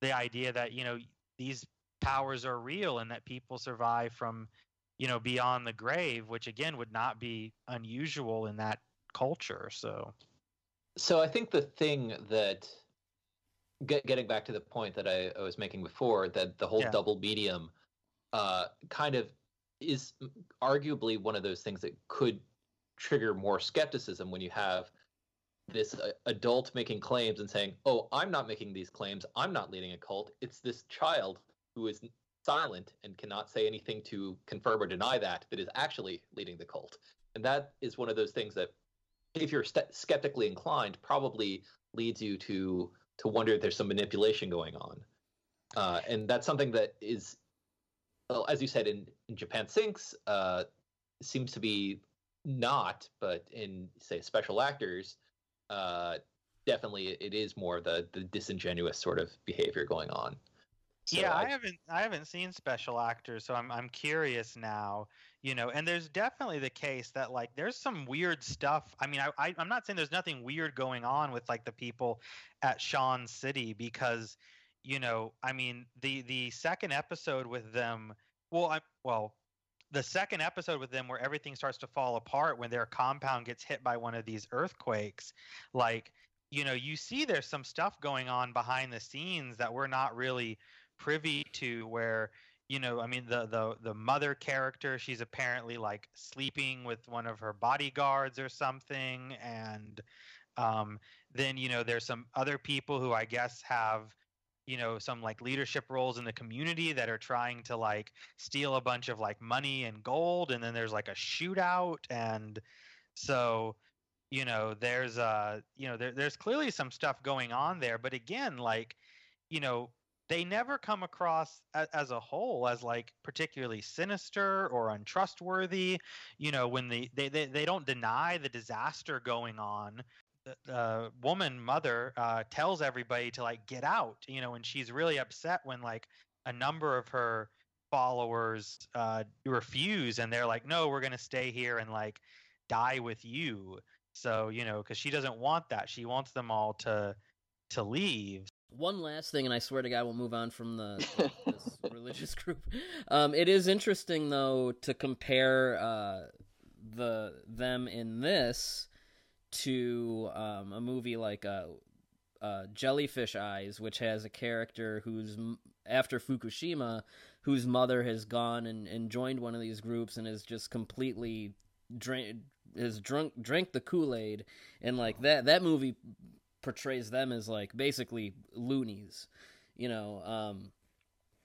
Speaker 4: the idea that you know these powers are real and that people survive from you know beyond the grave, which again would not be unusual in that culture. So,
Speaker 3: so I think the thing that get, getting back to the point that I, I was making before, that the whole yeah. double medium uh, kind of is arguably one of those things that could trigger more skepticism when you have this uh, adult making claims and saying, "Oh, I'm not making these claims. I'm not leading a cult. It's this child who is silent and cannot say anything to confirm or deny that that is actually leading the cult." And that is one of those things that, if you're st- skeptically inclined, probably leads you to to wonder if there's some manipulation going on. Uh, and that's something that is, well, as you said, in, in Japan Sinks, uh, seems to be not, but in say special actors, uh, definitely it is more the the disingenuous sort of behavior going on.
Speaker 4: So yeah, I, I, haven't I haven't seen special actors, so I'm I'm curious now. You know, and there's definitely the case that like there's some weird stuff. I mean, I, I am not saying there's nothing weird going on with like the people at Shan City because, you know, I mean the the second episode with them. Well, I well the second episode with them where everything starts to fall apart when their compound gets hit by one of these earthquakes like you know you see there's some stuff going on behind the scenes that we're not really privy to where you know i mean the the the mother character she's apparently like sleeping with one of her bodyguards or something. And um, then you know there's some other people who i guess have you know some like leadership roles in the community that are trying to like steal a bunch of like money and gold and then there's like a shootout and so you know there's uh you know there, there's clearly some stuff going on there but again like you know they never come across as, as a whole as like particularly sinister or untrustworthy you know when the they, they they don't deny the disaster going on the woman mother uh, tells everybody to like get out you know and she's really upset when like a number of her followers uh, refuse and they're like no we're going to stay here and like die with you. So you know because she doesn't want that. She wants them all to to leave.
Speaker 1: One last thing, and I swear to God, we'll move on from the this religious group. Um, it is interesting though to compare uh, the them in this to um, a movie like uh, uh, Jellyfish Eyes, which has a character who's after Fukushima, whose mother has gone and, and joined one of these groups and is just completely drink has drunk drank the Kool Aid, and like that that movie portrays them as like basically loonies, you know. Um,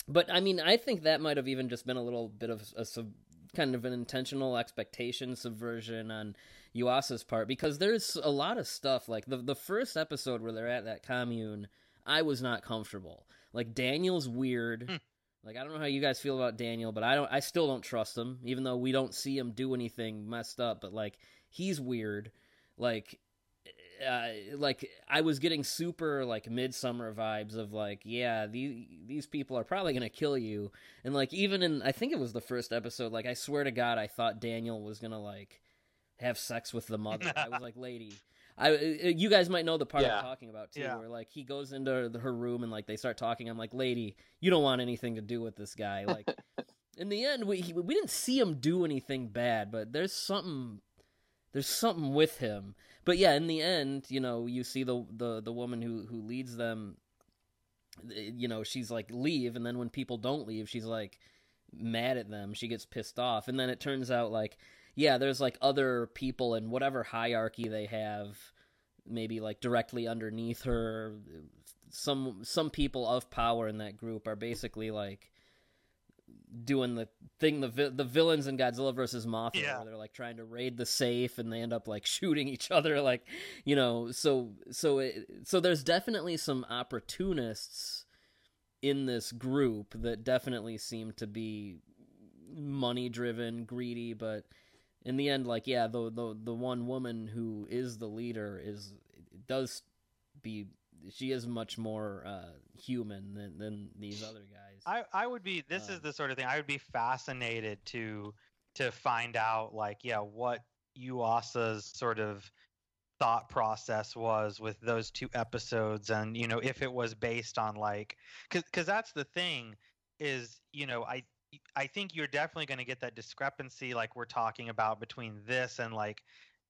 Speaker 1: but I mean, I think that might have even just been a little bit of a sub- kind of an intentional expectation subversion on Yuasa's part because there's a lot of stuff like the the first episode where they're at that commune. I was not comfortable. Like Daniel's weird. Hmm. Like I don't know how you guys feel about Daniel, but I don't. I still don't trust him, even though we don't see him do anything messed up. But like he's weird. Like uh, like I was getting super like Midsommar vibes of like, yeah, these these people are probably gonna kill you, and like even in I think it was the first episode, like I swear to God, I thought Daniel was gonna like have sex with the mother. I was like, lady. I, uh, you guys might know the part yeah. I'm talking about too, yeah. where like he goes into the, her room and like they start talking. I'm like, lady, you don't want anything to do with this guy. Like, in the end, we he, we didn't see him do anything bad, but there's something there's something with him. But yeah, in the end, you know, you see the the the woman who who leads them. You know, she's like leave, and then when people don't leave, she's like mad at them. She gets pissed off, and then it turns out like yeah, there's like other people in whatever hierarchy they have, maybe like directly underneath her. Some some people of power in that group are basically like doing the thing the vi- the villains in Godzilla versus Mothra
Speaker 4: Yeah.
Speaker 1: where they're like trying to raid the safe and they end up like shooting each other like you know so so it, so there's definitely some opportunists in this group that definitely seem to be money driven greedy but in the end like yeah the the the one woman who is the leader is does be she is much more uh human than than these other guys.
Speaker 4: I, I would be this is
Speaker 1: Um,
Speaker 4: the sort of thing I would be fascinated to to find out like yeah what Yuasa's sort of thought process was with those two episodes and you know if it was based on like cuz that's the thing is you know I I think you're definitely going to get that discrepancy like we're talking about between this and like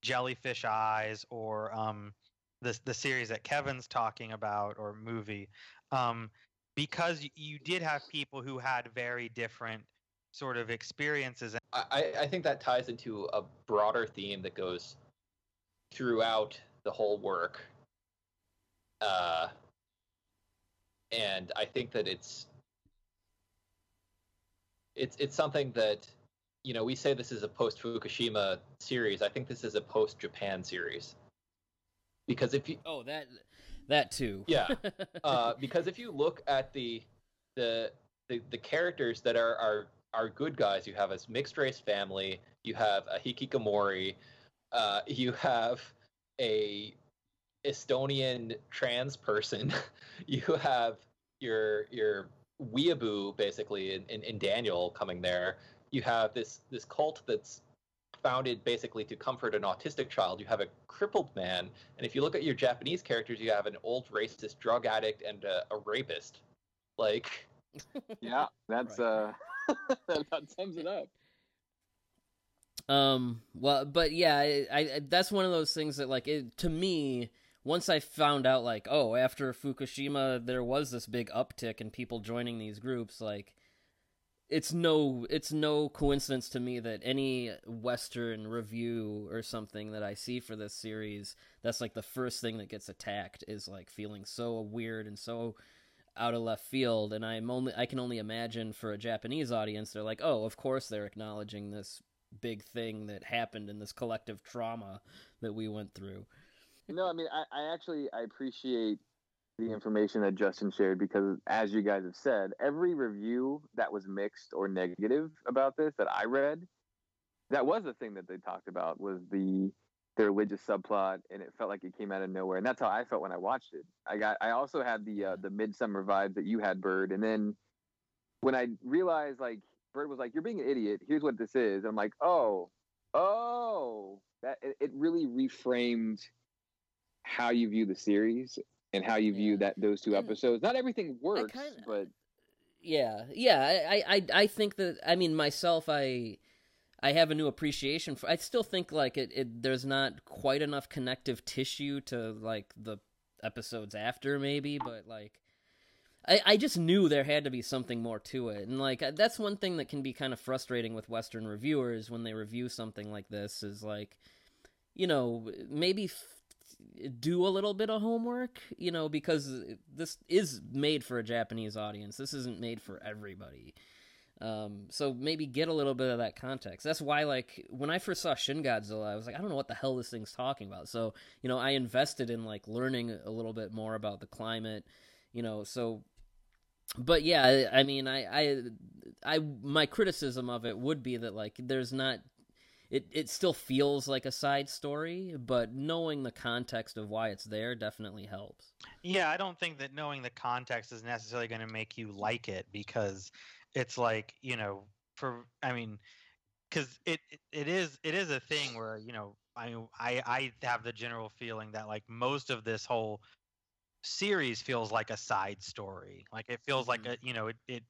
Speaker 4: Jellyfish Eyes or um the the series that Kevin's talking about or movie um because you did have people who had very different sort of experiences
Speaker 3: I, I- think that ties into a broader theme that goes throughout the whole work. Uh, and I think that it's it's it's something that you know we say this is a post Fukushima series. I think this is a post Japan series because if you
Speaker 1: oh that that too
Speaker 3: Yeah. uh, because if you look at the the the, the characters that are, are are good guys, you have a mixed race family, you have a hikikomori, uh, you have a Estonian trans person, you have your your weeaboo basically in, in, in Daniel coming there. You have this this cult that's founded basically to comfort an autistic child. You have a crippled man, and if you look at your Japanese characters, you have an old racist drug addict and a, a rapist. Like,
Speaker 2: Yeah, that's
Speaker 1: Right.
Speaker 2: uh, that about sums it up.
Speaker 1: Um. Well, but yeah, I, I that's one of those things that like it, to me. Once I found out, like, oh, after Fukushima, there was this big uptick in people joining these groups. Like, it's no, it's no coincidence to me that any Western review or something that I see for this series, that's like the first thing that gets attacked is like feeling so weird and so out of left field. And I'm only, I can only imagine for a Japanese audience, they're like, oh, of course they're acknowledging this big thing that happened in this collective trauma that we went through.
Speaker 2: No, I mean, I, I actually I appreciate the information that Justin shared because, as you guys have said, every review that was mixed or negative about this that I read, that was the thing that they talked about was the the religious subplot, and it felt like it came out of nowhere, and that's how I felt when I watched it. I got I also had the uh, the Midsommar vibes that you had, Byrd, and then when I realized like Byrd was like, "You're being an idiot. Here's what this is," I'm like, "Oh, oh." That it really reframed how you view the series and how you view that those two episodes. Not everything works,
Speaker 1: kinda-
Speaker 2: but
Speaker 1: Yeah, yeah. I, I, I think that. I mean, myself, I, I have a new appreciation for. I still think like it, it. There's not quite enough connective tissue to like the episodes after, maybe, but like. I, I just knew there had to be something more to it, and like uh, that's one thing that can be kind of frustrating with Western reviewers when they review something like this. Is like, you know, maybe do a little bit of homework, you know, because this is made for a Japanese audience. This isn't made for everybody. Um, so maybe get a little bit of that context. That's why, like, when I first saw Shin Godzilla, I was like, I don't know what the hell this thing's talking about. So, you know, I invested in like learning a little bit more about the climate, you know. So, but yeah, I, I mean, I, I, I, my criticism of it would be that like, there's not it it still feels like a side story, but knowing the context of why it's there definitely helps.
Speaker 4: Yeah, I don't think that knowing the context is necessarily going to make you like it because it's like you know, for I mean, because it, it is it is a thing where you know I I I have the general feeling that like most of this whole series feels like a side story. Like it feels like
Speaker 1: Mhm.
Speaker 4: a you know it it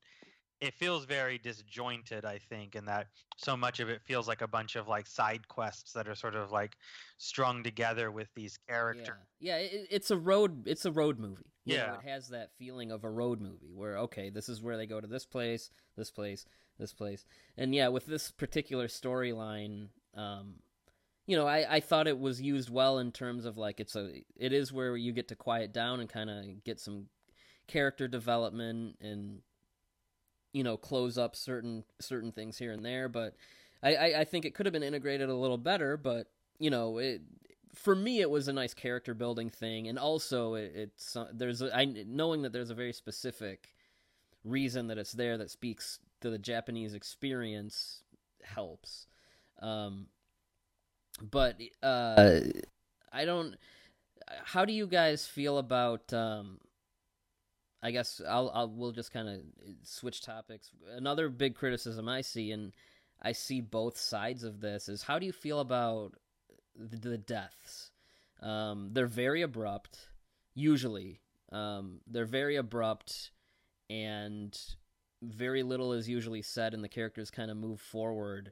Speaker 4: it feels very disjointed i think in that so much of it feels like a bunch of like side quests that are sort of like strung together with these characters
Speaker 1: Yeah, yeah, it, it's a road it's a road movie. You know,
Speaker 4: Yeah.
Speaker 1: it has that feeling of a road movie where okay, this is where they go to this place, this place, this place, and yeah, with this particular storyline, um, you know, I, I thought it was used well in terms of like it's a it is where you get to quiet down and kind of get some character development and you know close up certain certain things here and there but I, I, I think it could have been integrated a little better but you know it for me it was a nice character building thing and also it, it's uh, there's a, I knowing that there's a very specific reason that it's there that speaks to the Japanese experience helps. Um but uh I don't how do you guys feel about um I guess I'll, I'll we'll just kind of switch topics. Another big criticism I see, and I see both sides of this, is how do you feel about the, the deaths? Um, they're very abrupt, usually. Um, they're very abrupt, and very little is usually said, and the characters kind of move forward.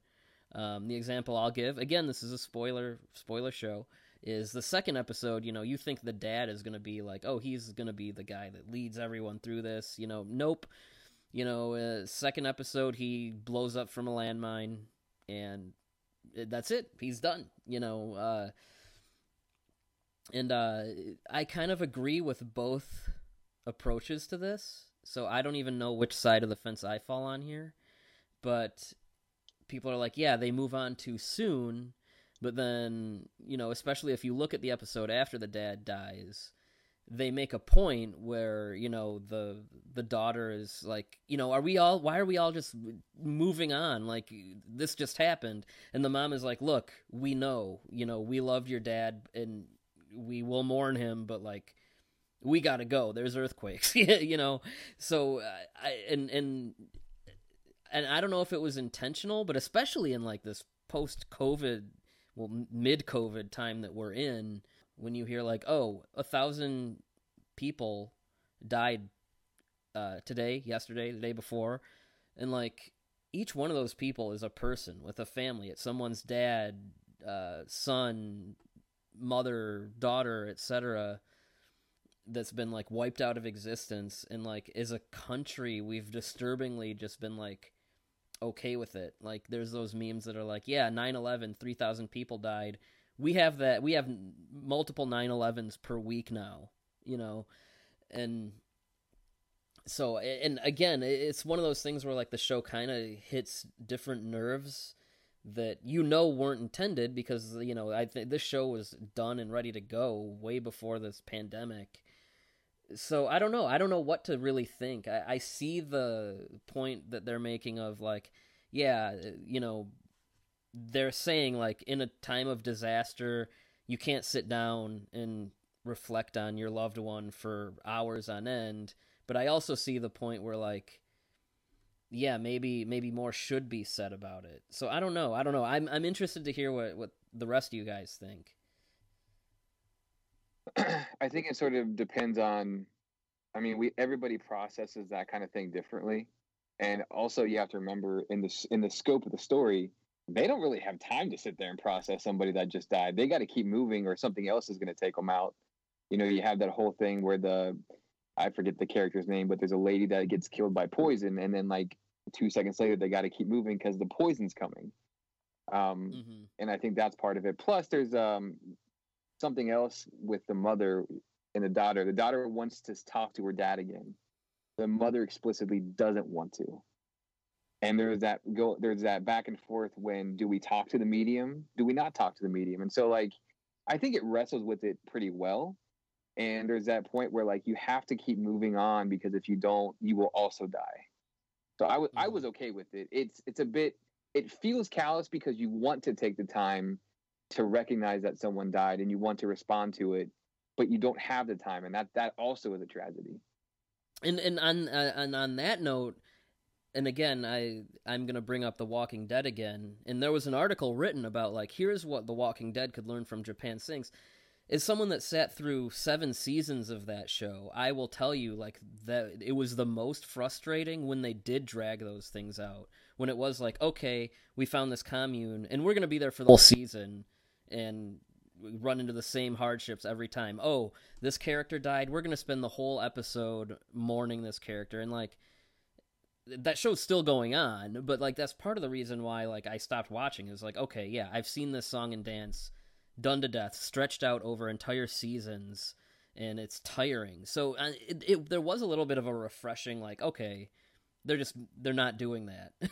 Speaker 1: Um, the example I'll give, again, this is a spoiler spoiler show is the second episode, you know, you think the dad is going to be like, oh, he's going to be the guy that leads everyone through this. You know, nope. You know, uh, second episode, he blows up from a landmine, and that's it. He's done. You know, uh, and uh, I kind of agree with both approaches to this. So I don't even know which side of the fence I fall on here. But people are like, yeah, they move on too soon but then, you know, especially if you look at the episode after the dad dies, they make a point where, you know, the the daughter is like, you know, are we all why are we all just moving on? Like this just happened. And the mom is like, "Look, we know, you know, we love your dad and we will mourn him, but like we got to go. There's earthquakes, you know. So uh, I and and and I don't know if it was intentional, but especially in like this post COVID well mid COVID time that we're in, when you hear like, oh, a thousand people died uh, today, yesterday, the day before, and like each one of those people is a person with a family. It's someone's dad, uh, son, mother, daughter, etc. That's been like wiped out of existence, and like as a country, we've disturbingly just been like okay with it. Like there's those memes that are like, yeah, 9/11, 3,000 people died. We have that. We have multiple 9/11s per week now, you know. And so and again, it's one of those things where like the show kind of hits different nerves that you know weren't intended because you know I think this show was done and ready to go way before this pandemic so I don't know. I don't know what to really think. I, I see the point that they're making of like, yeah, uh, you know, they're saying like in a time of disaster, you can't sit down and reflect on your loved one for hours on end. But I also see the point where like, yeah, maybe maybe more should be said about it. So I don't know. I don't know. I'm I'm interested to hear what what the rest of you guys think.
Speaker 2: I think it sort of depends on. I mean, we everybody processes that kind of thing differently, and also you have to remember in the in the scope of the story, they don't really have time to sit there and process somebody that just died. They got to keep moving, or something else is going to take them out. You know, you have that whole thing where the I forget the character's name, but there's a lady that gets killed by poison, and then like two seconds later, they got to keep moving because the poison's coming. Um, mm-hmm. And I think that's part of it. Plus, there's um, something else with the mother and the daughter. The daughter wants to talk to her dad again. The mother explicitly doesn't want to. And there's that go there's that back and forth when do we talk to the medium? Do we not talk to the medium? And so like I think it wrestles with it pretty well. And there's that point where like you have to keep moving on because if you don't, you will also die. So I was I mm-hmm. was okay with it. It's it's a bit it feels callous because you want to take the time to recognize that someone died and you want to respond to it but you don't have the time. And that that also is a tragedy.
Speaker 1: And and on uh, and on that note and again i i'm going to bring up the walking dead again. And there was an article written about like here's what the walking dead could learn from japan sinks. As someone that sat through seven seasons of that show i will tell you like that it was the most frustrating when they did drag those things out. When it was like okay we found this commune and we're going to be there for the whole season and run into the same hardships every time. Oh, this character died. We're going to spend the whole episode mourning this character and like that show's still going on, but like that's part of the reason why like I stopped watching is like okay, yeah, I've seen this song and dance done to death, stretched out over entire seasons and it's tiring. So uh, it, it, there was a little bit of a refreshing like okay, they're just they're not doing that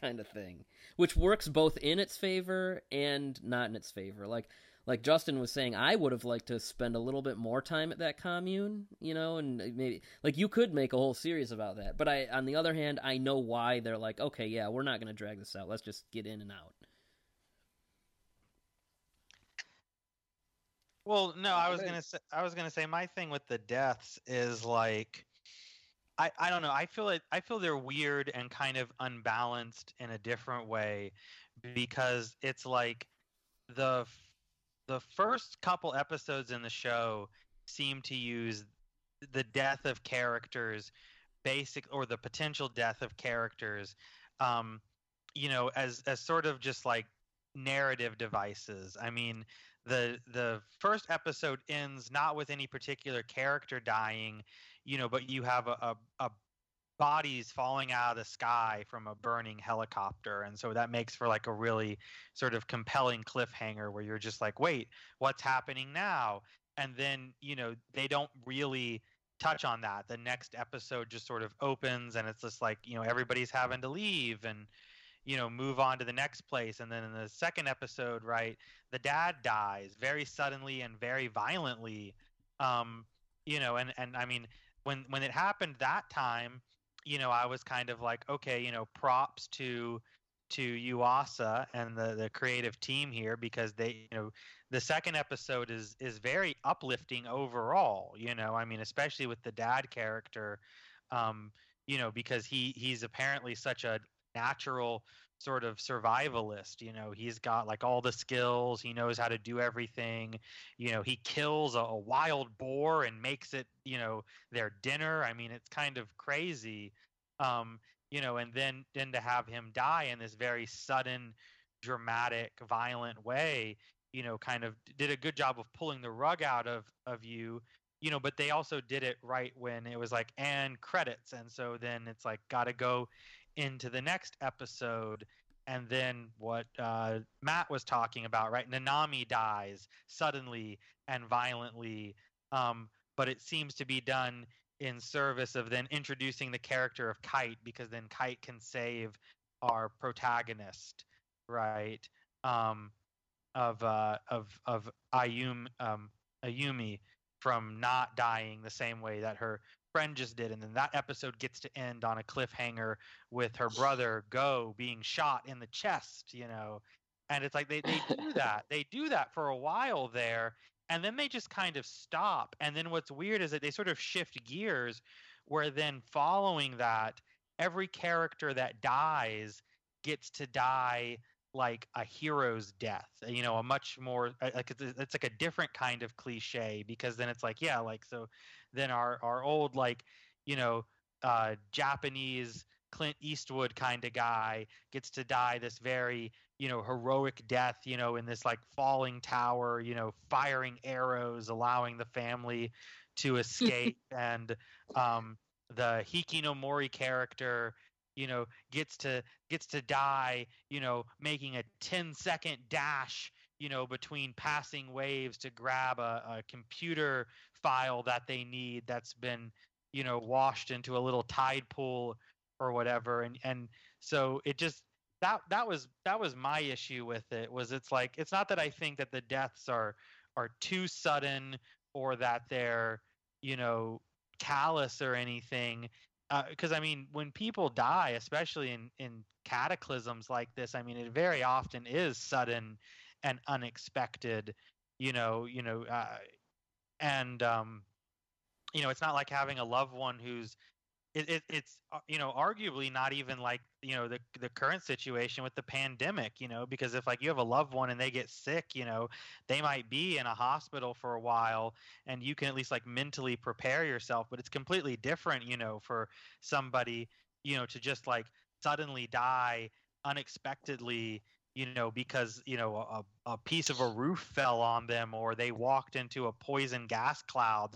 Speaker 1: kind of thing, which works both in its favor and not in its favor. Like like Justin was saying, I would have liked to spend a little bit more time at that commune, you know, and maybe like you could make a whole series about that. But I, on the other hand, I know why they're like, okay, yeah, we're not going to drag this out. Let's just get in and out.
Speaker 4: Well, no, I was gonna say I was gonna say my thing with the deaths is like I, I don't know. I feel it I feel they're weird and kind of unbalanced in a different way because it's like the the first couple episodes in the show seem to use the death of characters basic or the potential death of characters um you know as as sort of just like narrative devices i mean the the first episode ends not with any particular character dying you know but you have a, a, a bodies falling out of the sky from a burning helicopter. And so that makes for like a really sort of compelling cliffhanger where you're just like wait what's happening now? And then you know they don't really touch on that. The next episode just sort of opens and it's just like you know everybody's having to leave and you know move on to the next place. And then in the second episode right the dad dies very suddenly and very violently. Um you know and and i mean when when it happened that time you know, I was kind of like, okay, you know, props to to Yuasa and the the creative team here because they, you know, the second episode is is very uplifting overall. You know, I mean, especially with the dad character, um, you know, because he he's apparently such a natural sort of survivalist you know he's got like all the skills he knows how to do everything you know he kills a, a, wild boar and makes it you know their dinner. I mean it's kind of crazy. Um you know and then then to have him die in this very sudden dramatic violent way you know kind of did a good job of pulling the rug out of of you you know but they also did it right when it was like and credits. And so then it's like gotta go into the next episode and then what uh, Matt was talking about, right? Nanami dies suddenly and violently, um, but it seems to be done in service of then introducing the character of Kite because then Kite can save our protagonist, right? Um, of uh, of of um, Ayumi from not dying the same way that her friend just did and then that episode gets to end on a cliffhanger with her brother go being shot in the chest you know? And it's like they, they do that. They do that for a while there and then they just kind of stop. And then what's weird is that they sort of shift gears where then following that every character that dies gets to die like a hero's death you know a much more uh, like it's, it's like a different kind of cliche because then it's like yeah like so than our our old like you know uh, Japanese Clint Eastwood kind of guy gets to die this very you know heroic death you know in this like falling tower you know firing arrows allowing the family to escape. And um, the Hikikomori character you know gets to gets to die you know making a 10 second dash you know between passing waves to grab a, a computer file that they need that's been you know washed into a little tide pool or whatever. And and so it just that that was that was my issue with it was it's like it's not that i think that the deaths are are too sudden or that they're you know callous or anything. Because uh, i mean when people die especially in in cataclysms like this i mean it very often is sudden and unexpected you know you know uh, and um, you know it's not like having a loved one who's it, it, it's uh, you know arguably not even like you know the the current situation with the pandemic you know because if like you have a loved one and they get sick you know they might be in a hospital for a while and you can at least like mentally prepare yourself but it's completely different you know for somebody you know to just like suddenly die unexpectedly you know, because you know a, a piece of a roof fell on them, or they walked into a poison gas cloud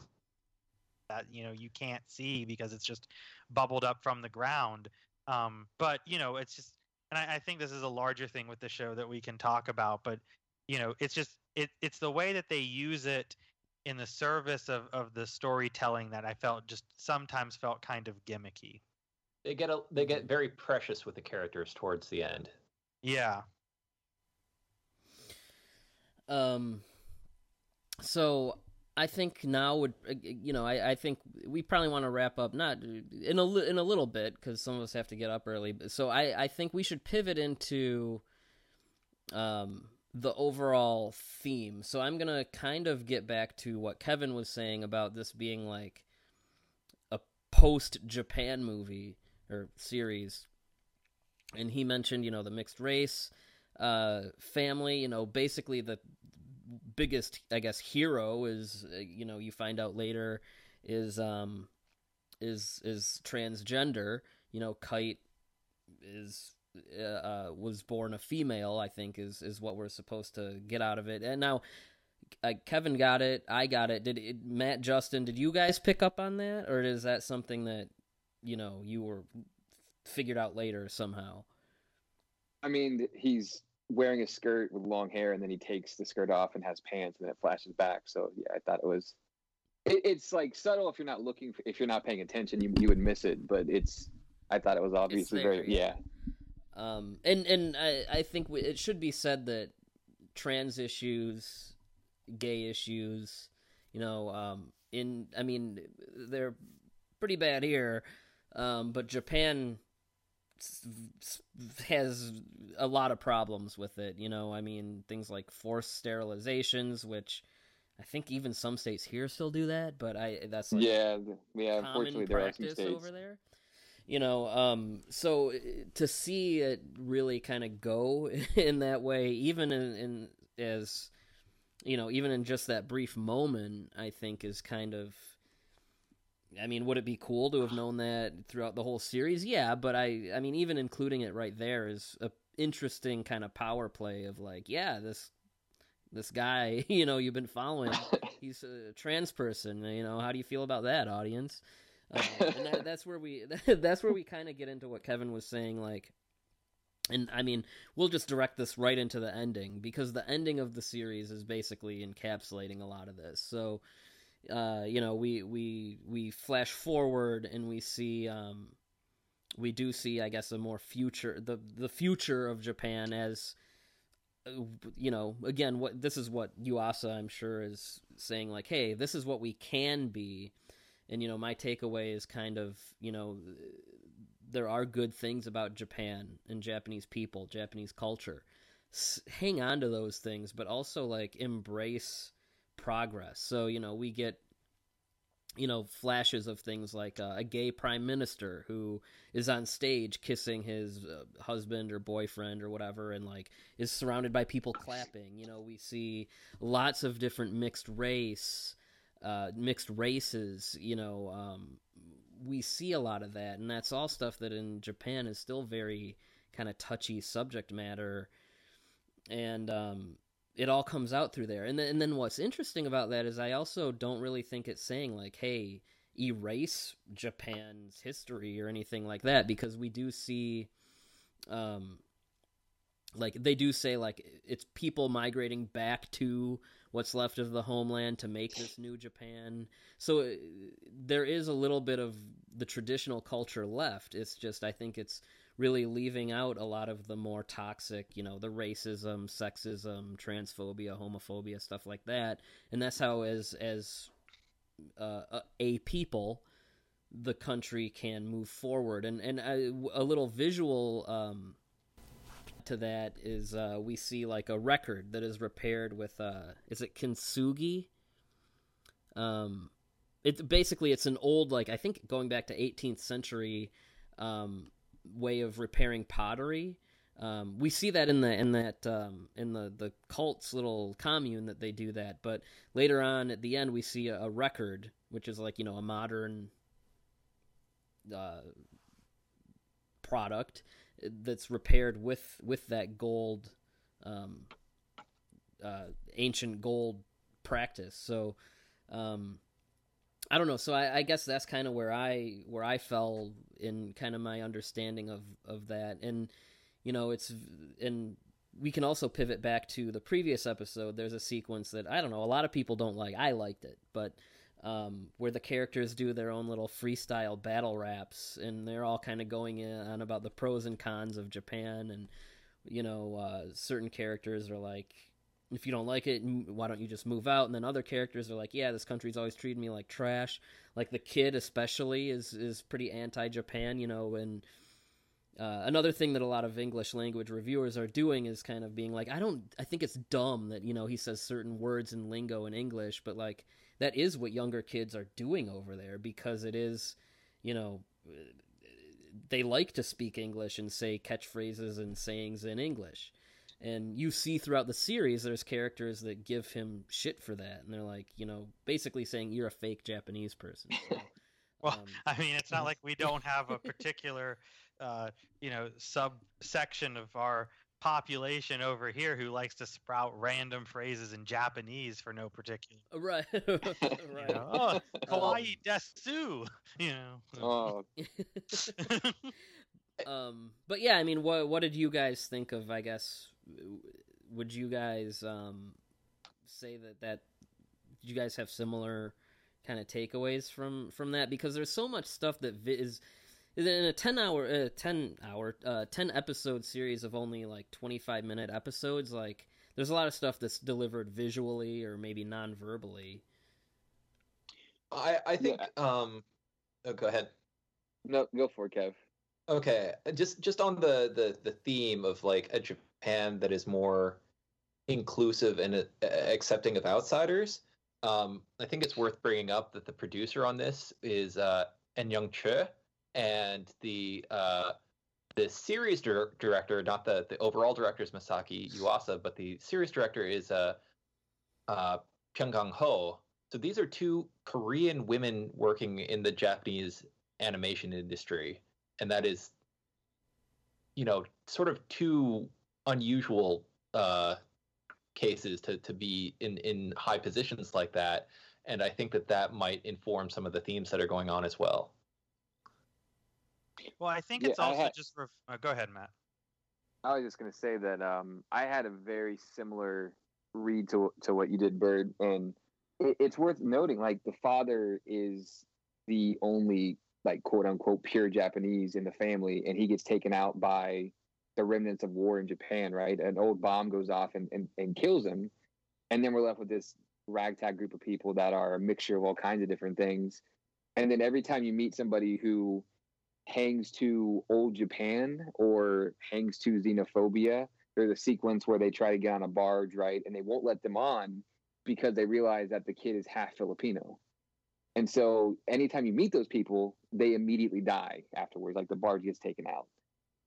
Speaker 4: that you know you can't see because it's just bubbled up from the ground. Um, but you know, it's just, and I, I think this is a larger thing with the show that we can talk about. But you know, it's just it it's the way that they use it in the service of of the storytelling that I felt just sometimes felt kind of gimmicky.
Speaker 3: they get a they get very precious with the characters towards the end.
Speaker 4: Yeah.
Speaker 1: Um. So I think now would uh, you know I, I think we probably want to wrap up not in a in a little bit because some of us have to get up early. So I I think we should pivot into um the overall theme. So I'm gonna kind of get back to what Kevin was saying about this being like a post Japan movie or series, and he mentioned you know the mixed race uh family you know basically the biggest i guess hero is uh, you know you find out later is um is is transgender. You know kite is uh, uh, was born a female i think is is what we're supposed to get out of it. And now uh, kevin got it. I got it. Did it, matt justin did you guys pick up on that? Or is that something that you know you were figured out later somehow
Speaker 2: I mean, he's wearing a skirt with long hair, and then he takes the skirt off and has pants, and then it flashes back. So yeah, I thought it was. It, it's like subtle if you're not looking, for, if you're not paying attention, you you would miss it. But it's, I thought it was obviously
Speaker 1: there,
Speaker 2: very yeah.
Speaker 1: Um, and and I I think we, it should be said that trans issues, gay issues, you know, um, in I mean they're pretty bad here, um, but Japan has a lot of problems with it. You know, I mean things like forced sterilizations, which I think even some states here still do that, but I that's like
Speaker 2: yeah, yeah. Unfortunately, there are some states.
Speaker 1: over there. You know, um, so uh, to see it really kind of go in that way, even in, in as you know, even in just that brief moment, I think is kind of. I mean, would it be cool to have known that throughout the whole series? Yeah, but I, I mean, even including it right there is a interesting kind of power play of like, yeah, this, this guy, you know, you've been following, he's a trans person. You know, how do you feel about that, audience? Uh, and that, that's where we that's where we kind of get into what Kevin was saying, like, and I mean, we'll just direct this right into the ending because the ending of the series is basically encapsulating a lot of this. So, uh, you know, we we we flash forward and we see. Um, we do see, I guess, a more future the the future of Japan as uh, you know again what this is what Yuasa I'm sure is saying like hey this is what we can be and you know my takeaway is kind of you know there are good things about Japan and Japanese people Japanese culture S- hang on to those things but also like embrace progress. So you know we get you know flashes of things like uh, a gay prime minister who is on stage kissing his uh, husband or boyfriend or whatever and like is surrounded by people clapping. You know we see lots of different mixed race uh, mixed races you know um, we see a lot of that. And that's all stuff that in japan is still very kind of touchy subject matter. And um, it all comes out through there. And then, and then what's interesting about that is I also don't really think it's saying like, "Hey, erase Japan's history" or anything like that, because we do see, um, like they do say like it's people migrating back to what's left of the homeland to make this new Japan. So uh, there is a little bit of the traditional culture left. It's just I think it's really leaving out a lot of the more toxic, you know, the racism, sexism, transphobia, homophobia, stuff like that. And that's how, as as uh, a- people, the country can move forward. And and a, a little visual um, to that is uh, we see like a record that is repaired with uh, is it kintsugi? Um, it's basically it's an old like I think going back to 18th century. Um, way of repairing pottery. Um, we see that in the in that um, in the the cult's little commune that they do that. But later on at the end, we see a, a record, which is like you know a modern uh, product that's repaired with with that gold, um, uh, ancient gold practice. So. Um, I don't know. So I, I guess that's kind of where I where I fell in kind of my understanding of of that, and you know, it's and we can also pivot back to the previous episode. There's a sequence that I don't know. A lot of people don't like. I liked it, but um, where the characters do their own little freestyle battle raps, and they're all kind of going in on about the pros and cons of Japan, and you know, uh, certain characters are like, if you don't like it, why don't you just move out? And then other characters are like, yeah, this country's always treated me like trash. Like the kid, especially, is is pretty anti-Japan, you know, and. Uh, another thing that a lot of English language reviewers are doing is kind of being like, I don't, I think it's dumb that you know he says certain words in lingo in English, but like that is what younger kids are doing over there because it is, you know, they like to speak English and say catchphrases and sayings in English. And you see throughout the series, there's characters that give him shit for that, and they're like, you know, basically saying you're a fake Japanese person. So,
Speaker 4: well, um, I mean, it's not like we don't have a particular, uh, you know, subsection of our population over here who likes to sprout random phrases in Japanese for no particular.
Speaker 1: Right.
Speaker 4: right. You know, oh, kawaii desu. You know.
Speaker 2: Oh.
Speaker 1: um, but yeah, I mean, what what did you guys think of? I guess would you guys um say that that did you guys have similar kind of takeaways from from that? Because there's so much stuff that is in a 10 hour uh, 10 hour uh, 10 episode series of only like 25 minute episodes like there's a lot of stuff that's delivered visually or maybe non-verbally.
Speaker 3: I i think yeah. um oh, go ahead.
Speaker 2: No go for it kev.
Speaker 3: Okay just just on the the the theme of like a japan that is more inclusive and uh, accepting of outsiders um i think it's worth bringing up that the producer on this is uh Eunyoung and the uh, the series dir- director, not the the overall director is Masaki Yuasa, but the series director is uh, uh, Pyeon-Gang Ho. So these are two Korean women working in the Japanese animation industry, and that is, you know, sort of two unusual uh, cases to to be in in high positions like that. And I think that that might inform some of the themes that are going on as well.
Speaker 4: Well, I think it's yeah, also had, just. Ref- uh, go ahead, Matt.
Speaker 2: I was just going to say that um, I had a very similar read to to what you did, Byrd, and it, it's worth noting. Like the father is the only like quote unquote pure Japanese in the family, and he gets taken out by the remnants of war in Japan. Right, an old bomb goes off and, and, and kills him, and then we're left with this ragtag group of people that are a mixture of all kinds of different things. And then every time you meet somebody who hangs to old Japan or hangs to xenophobia. There's a sequence where they try to get on a barge, right? And they won't let them on because they realize that the kid is half Filipino. And so anytime you meet those people, they immediately die afterwards, like the barge gets taken out.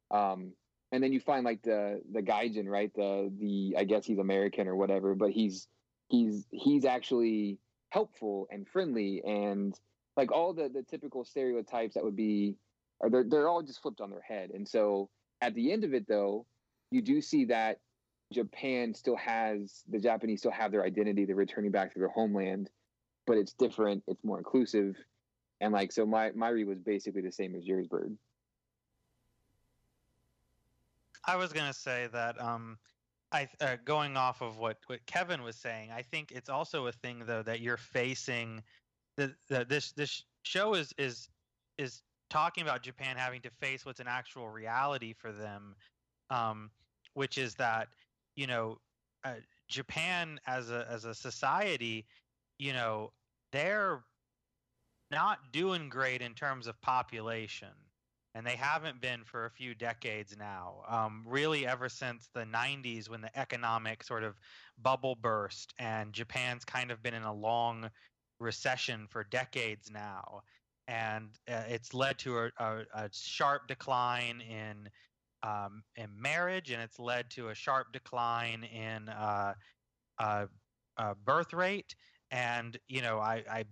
Speaker 2: Um, and then you find like the the gaijin, right? The the I guess he's American or whatever, but he's he's he's actually helpful and friendly and like all the the typical stereotypes that would be or they're they're all just flipped on their head. And so at the end of it, though, you do see that Japan still has the Japanese still have their identity. They're returning back to their homeland, but it's different. It's more inclusive, and like so, my my read was basically the same as yours, Byrd.
Speaker 4: I was gonna say that um, I uh, going off of what what Kevin was saying, I think it's also a thing though that you're facing. The, the this this show is is is talking about Japan having to face what's an actual reality for them, um, which is that you know uh, Japan as a as a society, you know, they're not doing great in terms of population. And they haven't been for a few decades now. Um, really, ever since the 90s when the economic sort of bubble burst, and Japan's kind of been in a long recession for decades now and uh, it's led to a, a, a sharp decline in um, in marriage, and it's led to a sharp decline in uh, uh, uh, birth rate. And you know, I, I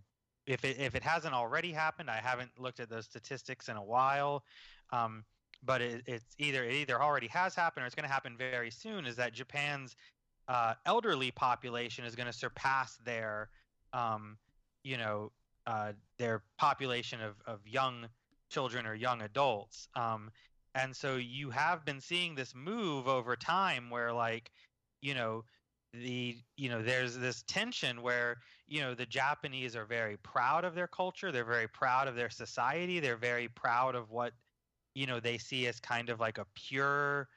Speaker 4: if it if it hasn't already happened, I haven't looked at those statistics in a while. Um, but it, it's either it either already has happened or it's going to happen very soon. Is that Japan's uh, elderly population is going to surpass their um, you know uh, their population of, of young children or young adults. Um, and so you have been seeing this move over time where like, you know, the you know there's this tension where you know the Japanese are very proud of their culture. They're very proud of their society. They're very proud of what you know they see as kind of like a pure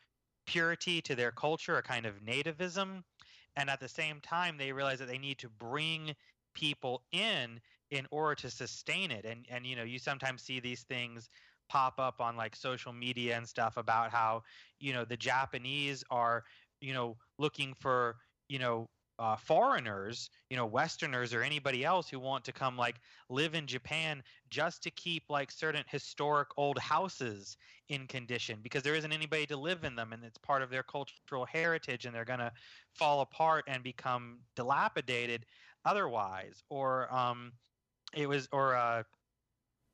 Speaker 4: purity to their culture, a kind of nativism. And at the same time, they realize that they need to bring people in in order to sustain it. And and you know, you sometimes see these things pop up on like social media and stuff about how you know the Japanese are you know looking for you know uh, foreigners, you know, Westerners or anybody else who want to come like live in Japan just to keep like certain historic old houses in condition because there isn't anybody to live in them and it's part of their cultural heritage and they're going to fall apart and become dilapidated otherwise. Or um, it was, or uh,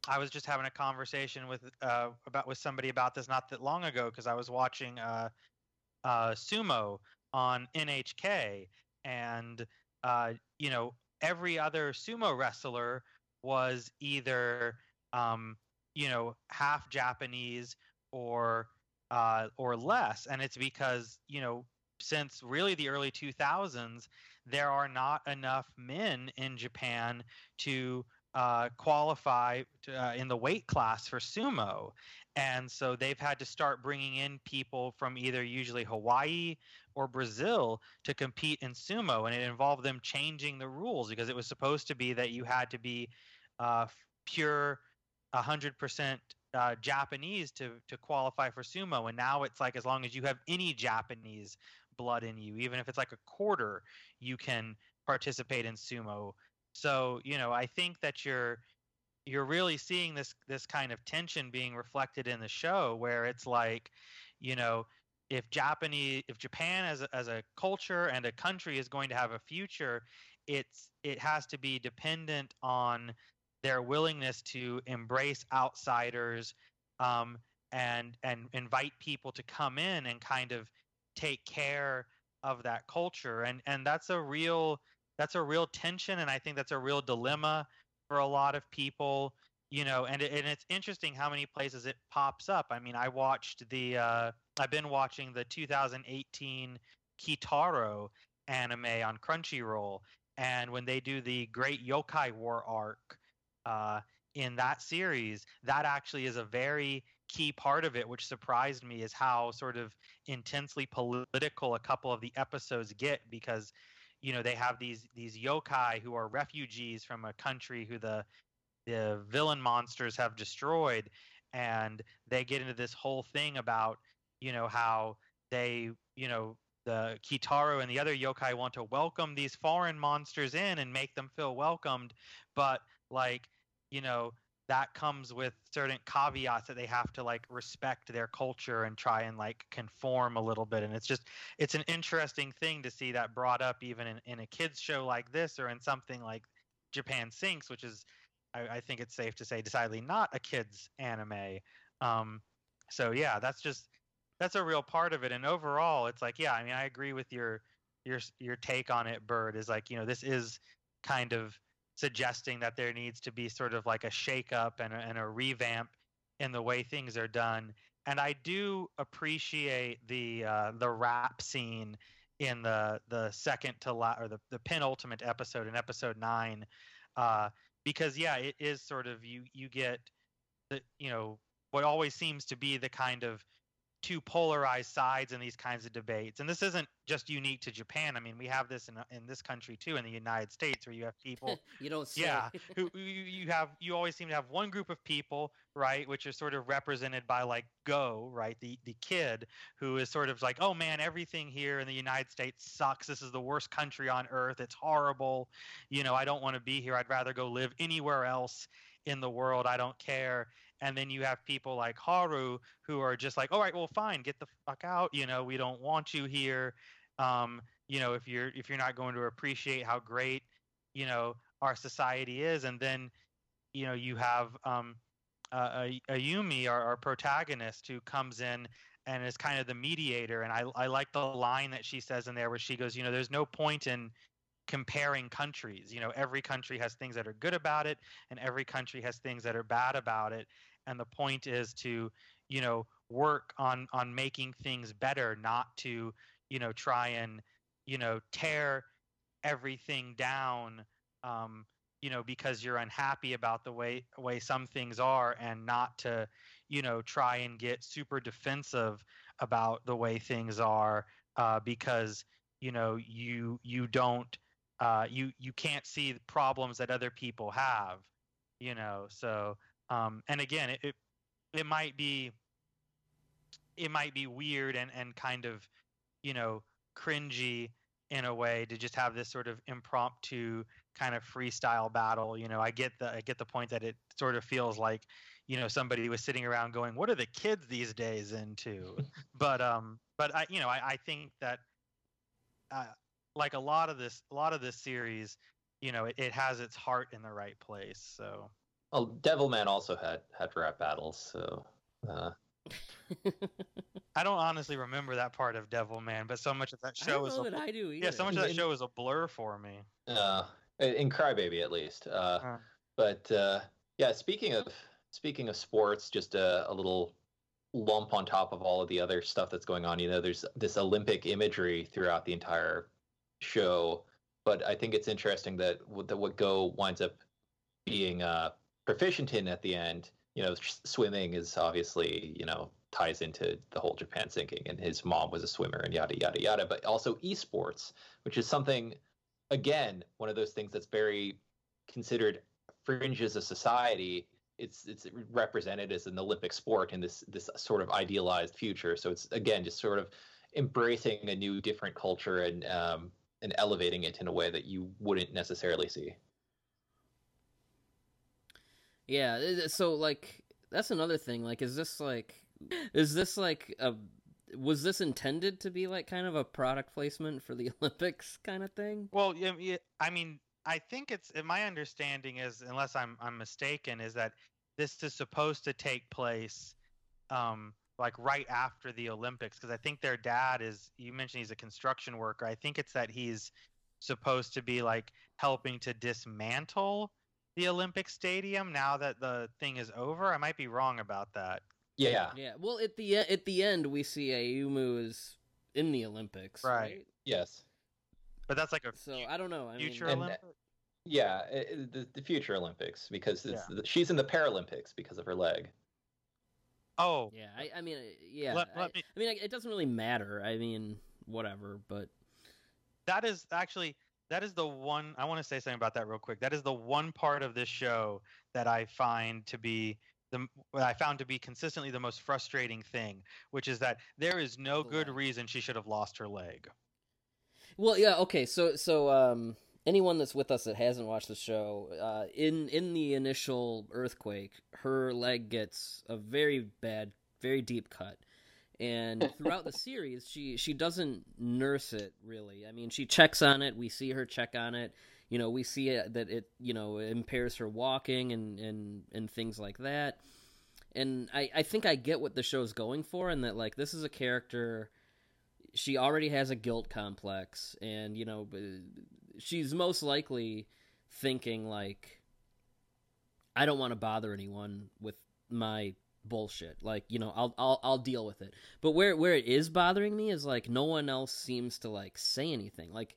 Speaker 4: I was just having a conversation with uh, about with somebody about this not that long ago because I was watching uh, uh, sumo on NHK and uh, you know every other sumo wrestler was either um, you know half Japanese or uh, or less, and it's because you know since really the early 2000s there are not enough men in Japan to uh, qualify to, uh, in the weight class for sumo. And so they've had to start bringing in people from either usually Hawaii or Brazil to compete in sumo. And it involved them changing the rules because it was supposed to be that you had to be uh, pure 100% uh, Japanese to, to qualify for sumo. And now it's like as long as you have any Japanese blood in you, even if it's like a quarter, you can participate in sumo. So you know, I think that you're you're really seeing this this kind of tension being reflected in the show, where it's like, you know, if Japanese if Japan as a, as a culture and a country is going to have a future, it's it has to be dependent on their willingness to embrace outsiders um, and and invite people to come in and kind of take care of that culture. And and that's a real that's a real tension and i think that's a real dilemma for a lot of people you know and, and it's interesting how many places it pops up. I mean i watched the uh, i've been watching the 2018 kitaro anime on crunchyroll and when they do the great yokai war arc uh, in that series that actually is a very key part of it which surprised me is how sort of intensely political a couple of the episodes get because you know they have these these yokai who are refugees from a country who the the villain monsters have destroyed and they get into this whole thing about you know how they you know the Kitaro and the other yokai want to welcome these foreign monsters in and make them feel welcomed but like you know that comes with certain caveats that they have to like respect their culture and try and like conform a little bit and it's just it's an interesting thing to see that brought up even in, in a kids show like this or in something like japan sinks which is I, I think it's safe to say decidedly not a kids anime. Um, so yeah that's just that's a real part of it. And overall it's like yeah i mean i agree with your your your take on it Byrd is like you know this is kind of suggesting that there needs to be sort of like a shakeup and a, and a revamp in the way things are done. And I do appreciate the uh, the rap scene in the the second to la- or the, the penultimate episode in episode nine, uh, because yeah, it is sort of you you get the you know what always seems to be the kind of two polarized sides in these kinds of debates. And this isn't just unique to Japan. I mean, we have this in in this country too, in the United States, where you have people.
Speaker 1: you don't. Say.
Speaker 4: Yeah, who you have. You always seem to have one group of people, right, which is sort of represented by like Go, right, the the kid who is sort of like, oh man, everything here in the United States sucks. This is the worst country on earth. It's horrible. You know, I don't want to be here. I'd rather go live anywhere else in the world. I don't care and then you have people like Haru who are just like, all right, well, fine, get the fuck out. You know, we don't want you here. Um, you know, if you're if you're not going to appreciate how great you know our society is, and then you know you have um, uh, Ayumu, our, our protagonist, who comes in and is kind of the mediator. And I I like the line that she says in there where she goes, you know, there's no point in comparing countries. You know, every country has things that are good about it, and every country has things that are bad about it. And the point is to, you know, work on on making things better, not to, you know, try and, you know, tear everything down um, you know, because you're unhappy about the way way some things are, and not to, you know, try and get super defensive about the way things are, uh, because you know you you don't uh, you you can't see the problems that other people have, you know. So um, and again, it, it it might be it might be weird and and kind of you know cringy in a way to just have this sort of impromptu kind of freestyle battle you know. I get the i get the point that it sort of feels like you know somebody was sitting around going what are the kids these days into? But um but i you know i, I think that uh, like a lot of this a lot of this series you know it, it has its heart in the right place so
Speaker 3: Well, Devilman also had had rap battles, so uh,
Speaker 4: i don't honestly remember that part of devilman but so much of that
Speaker 1: I
Speaker 4: show
Speaker 1: don't
Speaker 4: is
Speaker 1: know
Speaker 4: a,
Speaker 1: that I do either.
Speaker 4: yeah so much of that show is a blur for me
Speaker 3: uh, in Crybaby at least. Uh,
Speaker 4: Uh.
Speaker 3: But uh, yeah, speaking of speaking of sports, just a, a little lump on top of all of the other stuff that's going on. You know, there's this Olympic imagery throughout the entire show, but I think it's interesting that what, that what Go winds up being uh, proficient in at the end. You know, swimming is obviously you know ties into the whole Japan sinking, and his mom was a swimmer, and yada yada yada. But also esports, which is something again one of those things that's very considered fringes of society it's it's represented as an olympic sport in this this sort of idealized future so it's again just sort of embracing a new different culture and um and elevating it in a way that you wouldn't necessarily see
Speaker 1: Yeah, so like that's another thing. Like, is this like, is this like a, was this intended to be like kind of a product placement for the Olympics kind of thing?
Speaker 4: Well, I mean, I think it's my understanding is, unless I'm I'm mistaken, is that this is supposed to take place, um, like right after the Olympics, because I think their dad is. You mentioned he's a construction worker. I think it's that he's supposed to be like helping to dismantle the Olympic Stadium now that the thing is over. I might be wrong about that.
Speaker 3: yeah
Speaker 1: Yeah. Well, at the e- at the end, we see Ayumu is in the Olympics,
Speaker 4: Right.
Speaker 1: right?
Speaker 3: yes
Speaker 4: But that's like a
Speaker 1: So I don't know. I
Speaker 4: future
Speaker 1: mean,
Speaker 3: And- yeah i- i- the, the future olympics because it's, she's in the paralympics because of her leg
Speaker 4: Oh,
Speaker 1: yeah. I, I mean, yeah.
Speaker 4: Let-
Speaker 1: I,
Speaker 4: me-
Speaker 1: I mean, it doesn't really matter. I mean, whatever. But
Speaker 4: that is actually that is the one I want to say something about that real quick. That is the one part of this show that I find to be the what I found to be consistently the most frustrating thing, which is that there is no
Speaker 1: The
Speaker 4: good
Speaker 1: leg.
Speaker 4: reason she should have lost her leg.
Speaker 1: Well, yeah, okay. So, so um, anyone that's with us that hasn't watched the show, uh, in in the initial earthquake, her leg gets a very bad, very deep cut, and throughout the series, she she doesn't nurse it really. I mean, she checks on it. We see her check on it. You know, we see it, that it you know impairs her walking and and and things like that. And I I think I get what the show's going for, and that like this is a character she already has a guilt complex and you know she's most likely thinking like i don't want to bother anyone with my bullshit. Like you know I'll, I'll i'll deal with it. But where where it is bothering me is like no one else seems to like say anything. Like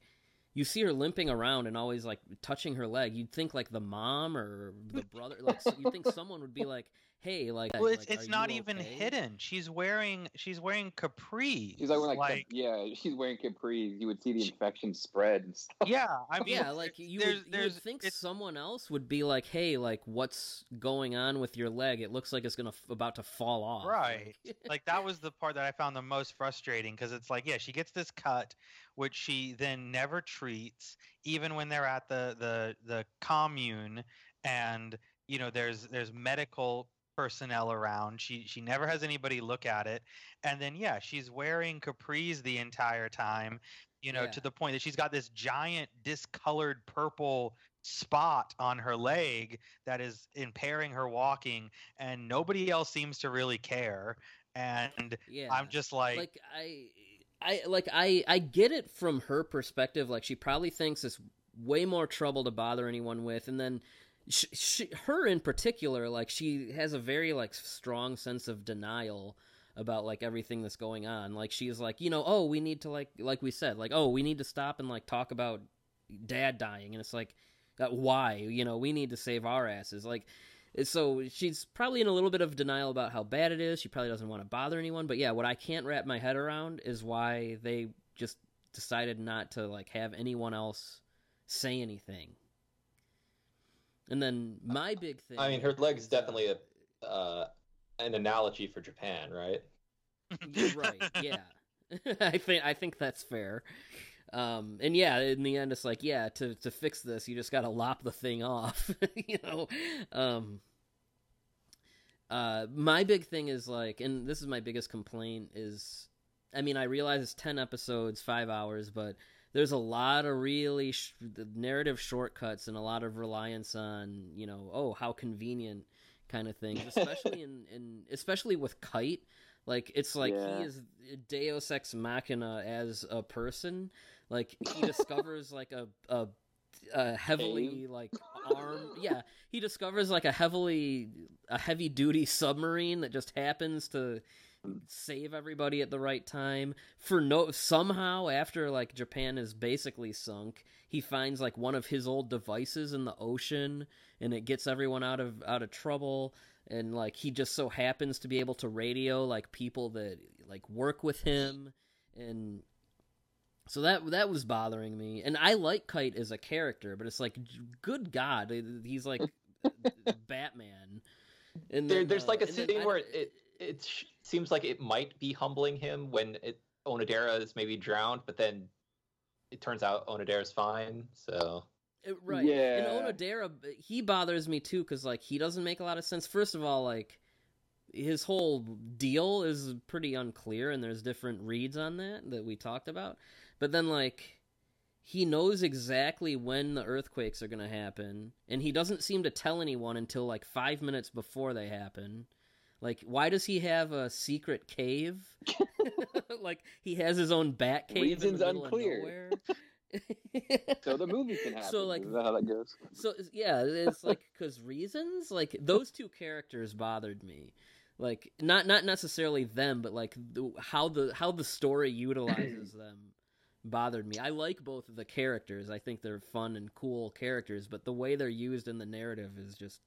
Speaker 1: you see her limping around and always like touching her leg. You'd think like the mom or the brother like so you think someone would be like hey like
Speaker 4: Well, it's
Speaker 1: like,
Speaker 4: it's not even
Speaker 1: okay?
Speaker 4: hidden. She's wearing she's wearing capris.
Speaker 2: She's like, wearing, like, yeah, she's wearing capris. You would see the
Speaker 4: She-
Speaker 2: infection spread and stuff.
Speaker 4: yeah, I mean,
Speaker 1: yeah, like you
Speaker 4: there's
Speaker 1: would, you would think someone else would be like, "Hey, like what's going on with your leg? It looks like it's gonna f- about to fall off."
Speaker 4: Right.
Speaker 1: Like,
Speaker 4: like that was the part that I found the most frustrating because it's like, yeah, she gets this cut, which she then never treats, even when they're at the the the commune, and you know, there's there's medical personnel around. She she never has anybody look at it, and then yeah, she's wearing capris the entire time, you know,
Speaker 1: Yeah.
Speaker 4: to the point that she's got this giant discolored purple spot on her leg that is impairing her walking and nobody else seems to really care and
Speaker 1: yeah,
Speaker 4: i'm just like,
Speaker 1: like I, I like I I get it from her perspective. Like she probably thinks it's way more trouble to bother anyone with, and then. She, she, her in particular, like she has a very like strong sense of denial about like everything that's going on. Like she's like, you know, oh, we need to like like we said, like oh, we need to stop and like talk about dad dying, and it's like That why you know we need to save our asses. Like eh, so she's probably in a little bit of denial about how bad it is. She probably doesn't want to bother anyone. But yeah, what I can't wrap my head around is why they just decided not to like have anyone else say anything. And then my big thing.
Speaker 3: I mean, her leg's definitely a uh, an analogy for Japan, right?
Speaker 1: You're right. Yeah, I think I think that's fair. Um, and yeah, in the end, it's like, yeah, to to fix this, you just got to lop the thing off, you know. Um, uh, my big thing is like, and this is my biggest complaint is, I mean, I realize it's ten episodes, five hours, but there's a lot of really sh- narrative shortcuts and a lot of reliance on, you know, oh, how convenient kind of things, especially in, in especially with Kite. Like it's like
Speaker 2: Yeah.
Speaker 1: he is Deus ex machina as a person. Like he discovers like a a, a heavily like arm yeah he discovers like a heavily a heavy duty submarine that just happens to save everybody at the right time. For no somehow after like Japan is basically sunk he finds like one of his old devices in the ocean and it gets everyone out of out of trouble. And like he just so happens to be able to radio like people that like work with him. And so that that was bothering me. And i like kite as a character but it's like good god he's like batman. And
Speaker 3: There, there's
Speaker 1: uh,
Speaker 3: like a
Speaker 1: then
Speaker 3: scene
Speaker 1: I
Speaker 3: where
Speaker 1: don't-
Speaker 3: it it seems like it might be humbling him when it, Onodera is maybe drowned, but then it turns out Onodera's fine. So
Speaker 1: It- right.
Speaker 2: Yeah.
Speaker 1: And Onodera, he bothers me too because like he doesn't make a lot of sense. First of all, like his whole deal is pretty unclear, and there's different reads on that that we talked about. But then like he knows exactly when the earthquakes are going to happen, and he doesn't seem to tell anyone until like five minutes before they happen. Like, why does he have a secret cave? like he has his own bat cave in
Speaker 2: Reasons unclear. So the movie can happen.
Speaker 1: So, like-
Speaker 2: is that how that goes?
Speaker 1: So yeah, it's like because reasons like those two characters bothered me, like not not necessarily them, but like the, how the how the story utilizes them bothered me. I like both of the characters. I think they're fun and cool characters, but the way they're used in the narrative is just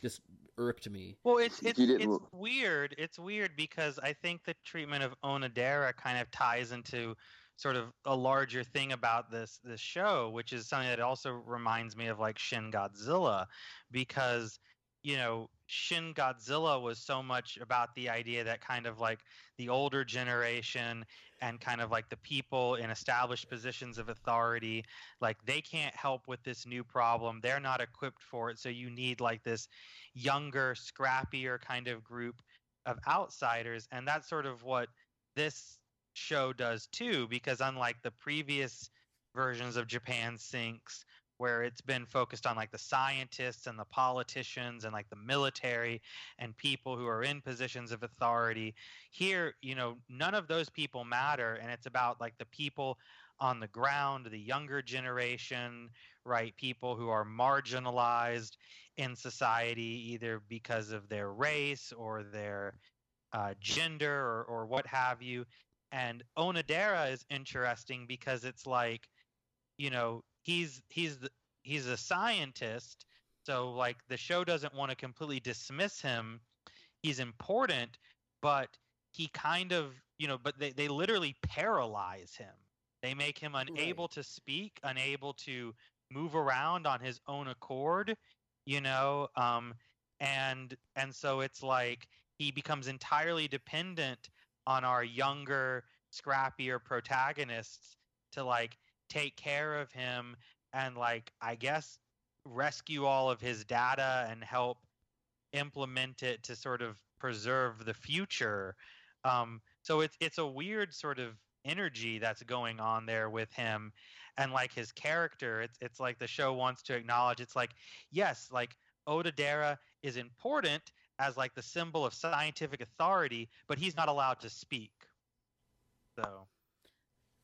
Speaker 1: just irked me.
Speaker 4: Well, it's it's it's weird. It's weird because I think the treatment of Onodera kind of ties into sort of a larger thing about this this show, which is something that also reminds me of like Shin Godzilla, because you know Shin Godzilla was so much about the idea that kind of like the older generation and kind of like the people in established positions of authority like they can't help with this new problem. They're not equipped for it. So you need like this younger scrappier kind of group of outsiders. And that's sort of what this show does too because unlike the previous versions of Japan sinks where it's been focused on like the scientists and the politicians and like the military and people who are in positions of authority. Here you know none of those people matter and it's about like the people on the ground the younger generation right people who are marginalized in society either because of their race or their uh, gender or, or what have you. And onodera is interesting because it's like you know he's he's the, he's a scientist so like the show doesn't want to completely dismiss him. He's important but he kind of you know but they, they literally paralyze him. They make him unable to speak unable to move around on his own accord you know um and and so it's like he becomes entirely dependent on our younger scrappier protagonists to like take care of him and like i guess rescue all of his data and help implement it to sort of preserve the future. Um so it's it's a weird sort of energy that's going on there with him and like his character. It's it's like the show wants to acknowledge it's like yes like Onodera is important as like the symbol of scientific authority but he's not allowed to speak. So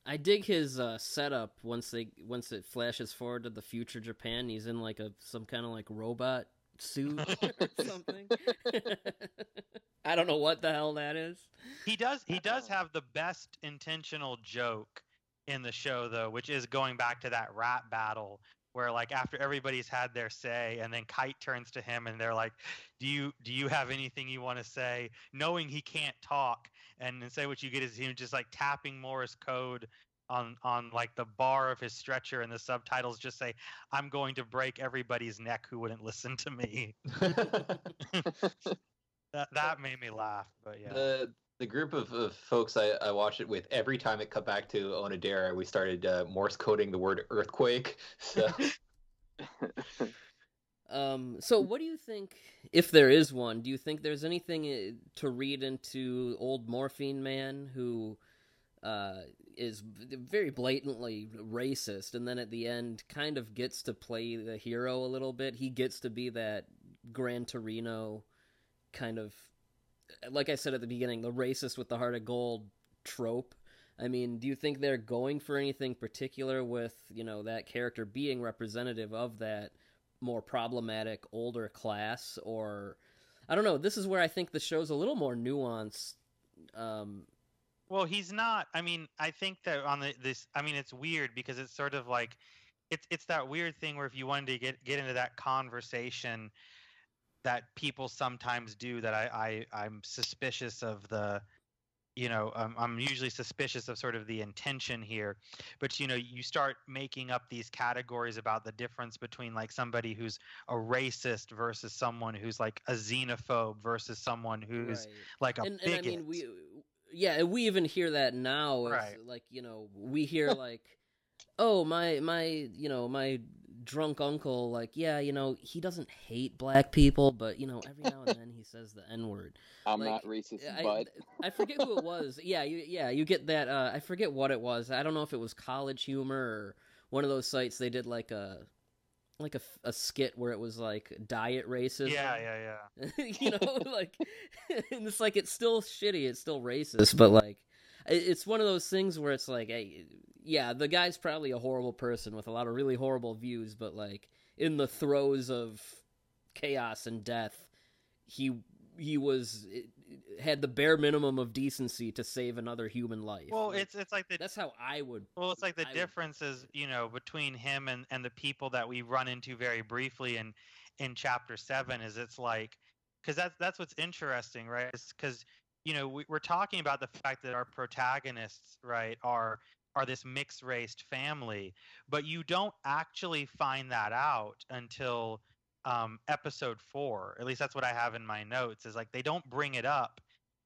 Speaker 1: I dig his uh, setup once they once it flashes forward to the future Japan. He's in like a some kind of like robot suit or something. I don't know what the hell that is.
Speaker 4: He does he does have the best intentional joke in the show though, which is going back to that rap battle where like after everybody's had their say and then kite turns to him and they're like do you do you have anything you want to say knowing he can't talk and say what you get is him just like tapping morse code on on like the bar of his stretcher and the subtitles just say i'm going to break everybody's neck who wouldn't listen to me that that made me laugh but yeah
Speaker 3: the the group of, of folks I, I watched it with every time it cut back to Onodera, we started uh, Morse coding the word earthquake. So
Speaker 1: Um, so what do you think, if there is one, do you think there's anything uh, to read into old Morphine Man who uh, is very blatantly racist, and then at the end kind of gets to play the hero a little bit? He gets to be that Gran Torino kind of, like I said at the beginning, the racist with the heart of gold trope. I mean, do you think they're going for anything particular with, you know, that character being representative of that more problematic older class or I don't know, this is where I think the show's a little more nuanced um
Speaker 4: Well, he's not. I mean, I think that on the this. I mean, it's weird because it's sort of like, it's it's that weird thing where if you wanted to get get into that conversation, that people sometimes do that I, I I'm suspicious of the, you know, um, I'm usually suspicious of sort of the intention here, but you know, you start making up these categories about the difference between like somebody who's a racist versus someone who's like a xenophobe versus someone who's
Speaker 1: right.
Speaker 4: like a
Speaker 1: and, and
Speaker 4: bigot.
Speaker 1: I mean we yeah, we even hear that now
Speaker 4: Right.
Speaker 1: like, you know, we hear like oh, my my, you know, my drunk uncle like, yeah, you know, he doesn't hate black people, but you know, every now and then he says the n-word.
Speaker 2: I'm
Speaker 1: Like,
Speaker 2: not racist,
Speaker 1: I,
Speaker 2: but
Speaker 1: I forget who it was. Yeah, you yeah, you get that uh I forget what it was. I don't know if it was College Humor or one of those sites they did like a like a, a skit where it was like diet racist.
Speaker 4: yeah, yeah, yeah.
Speaker 1: you know, like and it's like it's still shitty, it's still racist, but like it- it's one of those things where it's like, hey, yeah, the guy's probably a horrible person with a lot of really horrible views, but like in the throes of chaos and death, he he was had the bare minimum of decency to save another human life.
Speaker 4: Well,
Speaker 1: Like,
Speaker 4: it's it's like the
Speaker 1: that's how I would.
Speaker 4: Well, it's like the
Speaker 1: I would-
Speaker 4: difference is, you know, between him and, and the people that we run into very briefly in in chapter seven is it's like because that's that's what's interesting, right? Because you know we, we're talking about the fact that our protagonists, right, are are this mixed raced family, but you don't actually find that out until um, episode four. At least that's what I have in my notes. Is like they don't bring it up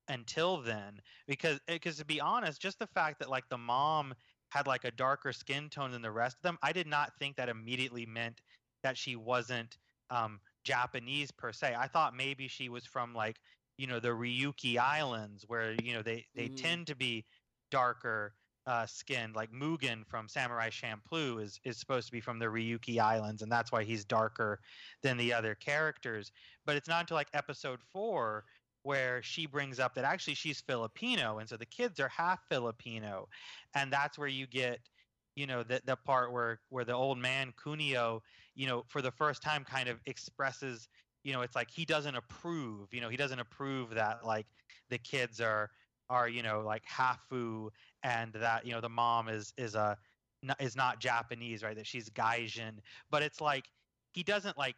Speaker 4: until then because because to be honest, just the fact that like the mom had like a darker skin tone than the rest of them, I did not think that immediately meant that she wasn't um, Japanese per se. I thought maybe she was from like you know the Ryukyu Islands where you know they they
Speaker 1: Mm.
Speaker 4: tend to be darker uh, skinned. Like Mugen from Samurai Champloo is is supposed to be from the Ryukyu Islands, and that's why he's darker than the other characters. But it's not until like episode four where she brings up that actually she's Filipino, and so the kids are half Filipino, and that's where you get, you know, the the part where where the old man Kunio, you know, for the first time kind of expresses, you know, it's like he doesn't approve, you know, he doesn't approve that like the kids are are you know like hafu and that you know the mom is is a is not Japanese, right? That she's Gaijin, but it's like he doesn't like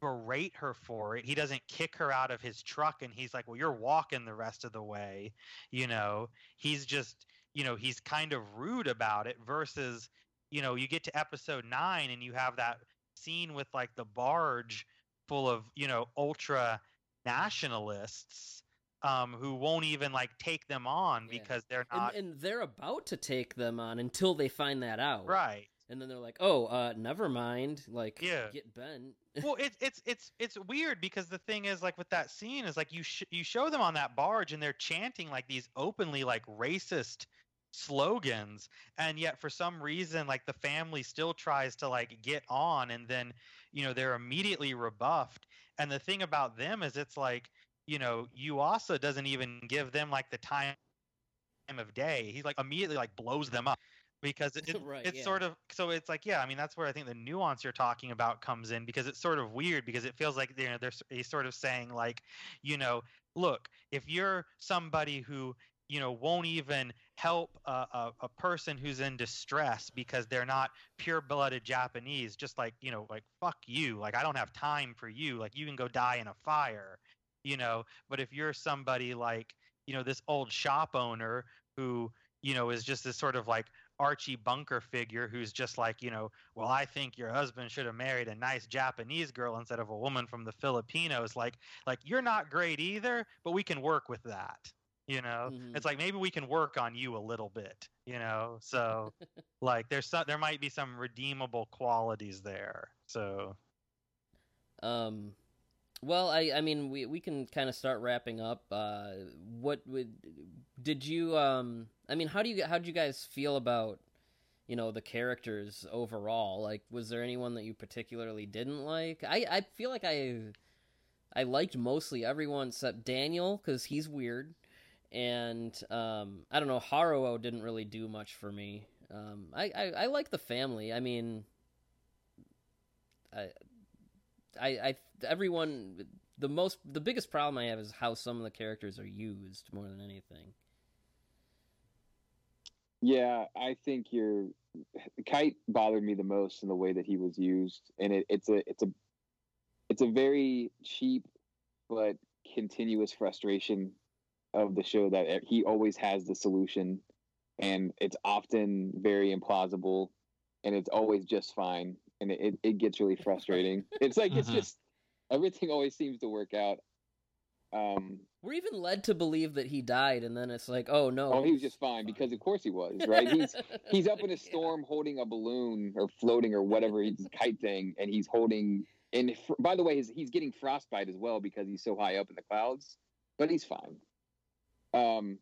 Speaker 4: berate her for it. He doesn't kick her out of his truck and he's like, "Well, you're walking the rest of the way." You know, he's just, you know, he's kind of rude about it versus, you know, you get to episode 9 and you have that scene with like the barge full of, you know, ultra nationalists um who won't even like take them on
Speaker 1: Yeah.
Speaker 4: because they're
Speaker 1: And,
Speaker 4: not
Speaker 1: and they're about to take them on until they find that out.
Speaker 4: right.
Speaker 1: And then they're like, "Oh, uh, never mind." Like,
Speaker 4: Yeah.
Speaker 1: get bent.
Speaker 4: well it's it's it's it's weird because the thing is like with that scene is like you sh- you show them on that barge and they're chanting like these openly like racist slogans and yet for some reason like the family still tries to like get on and then you know they're immediately rebuffed and the thing about them is it's like you know Yuasa doesn't even give them like the time of day he's like immediately like blows them up because it, it-
Speaker 1: Right,
Speaker 4: it's
Speaker 1: yeah.
Speaker 4: sort of so it's like yeah i mean that's where i think the nuance you're talking about comes in because it's sort of weird because it feels like you know there's he's sort of saying like you know look if you're somebody who you know won't even help a, a, a person who's in distress because they're not pure-blooded japanese just like you know like fuck you like i don't have time for you like you can go die in a fire you know? But if you're somebody like you know this old shop owner who you know is just this sort of like archie bunker figure who's just like you know well i think your husband should have married a nice japanese girl instead of a woman from the filipinos like like you're not great either but we can work with that you know
Speaker 1: Mhm.
Speaker 4: it's like maybe we can work on you a little bit you know so like there's some there might be some redeemable qualities there so
Speaker 1: Um, well, I I mean we we can kind of start wrapping up. Uh, what would did you um? I mean, how do you how did you guys feel about you know the characters overall? Like, was there anyone that you particularly didn't like? I I feel like I I liked mostly everyone except Daniel because he's weird, and um I don't know Haruo didn't really do much for me. Um, I I, I like the family. I mean. I, I, I, everyone, the most, the biggest problem I have is how some of the characters are used more than anything.
Speaker 2: Yeah, I think you're. Kite bothered me the most in the way that he was used, and it, it's a it's a it's a very cheap but continuous frustration of the show that he always has the solution, and it's often very implausible, and it's always just fine, and it, it gets really frustrating. it's like it's
Speaker 4: Mhm.
Speaker 2: just everything always seems to work out. Um,
Speaker 1: We're even led to believe that he died, and then it's like, oh no,
Speaker 2: oh, he was just fine because of course he was, right? He's he's up in a
Speaker 1: Yeah.
Speaker 2: storm holding a balloon or floating or whatever he's kite thing and he's holding and fr- by the way he's, he's getting frostbite as well because he's so high up in the clouds but he's fine um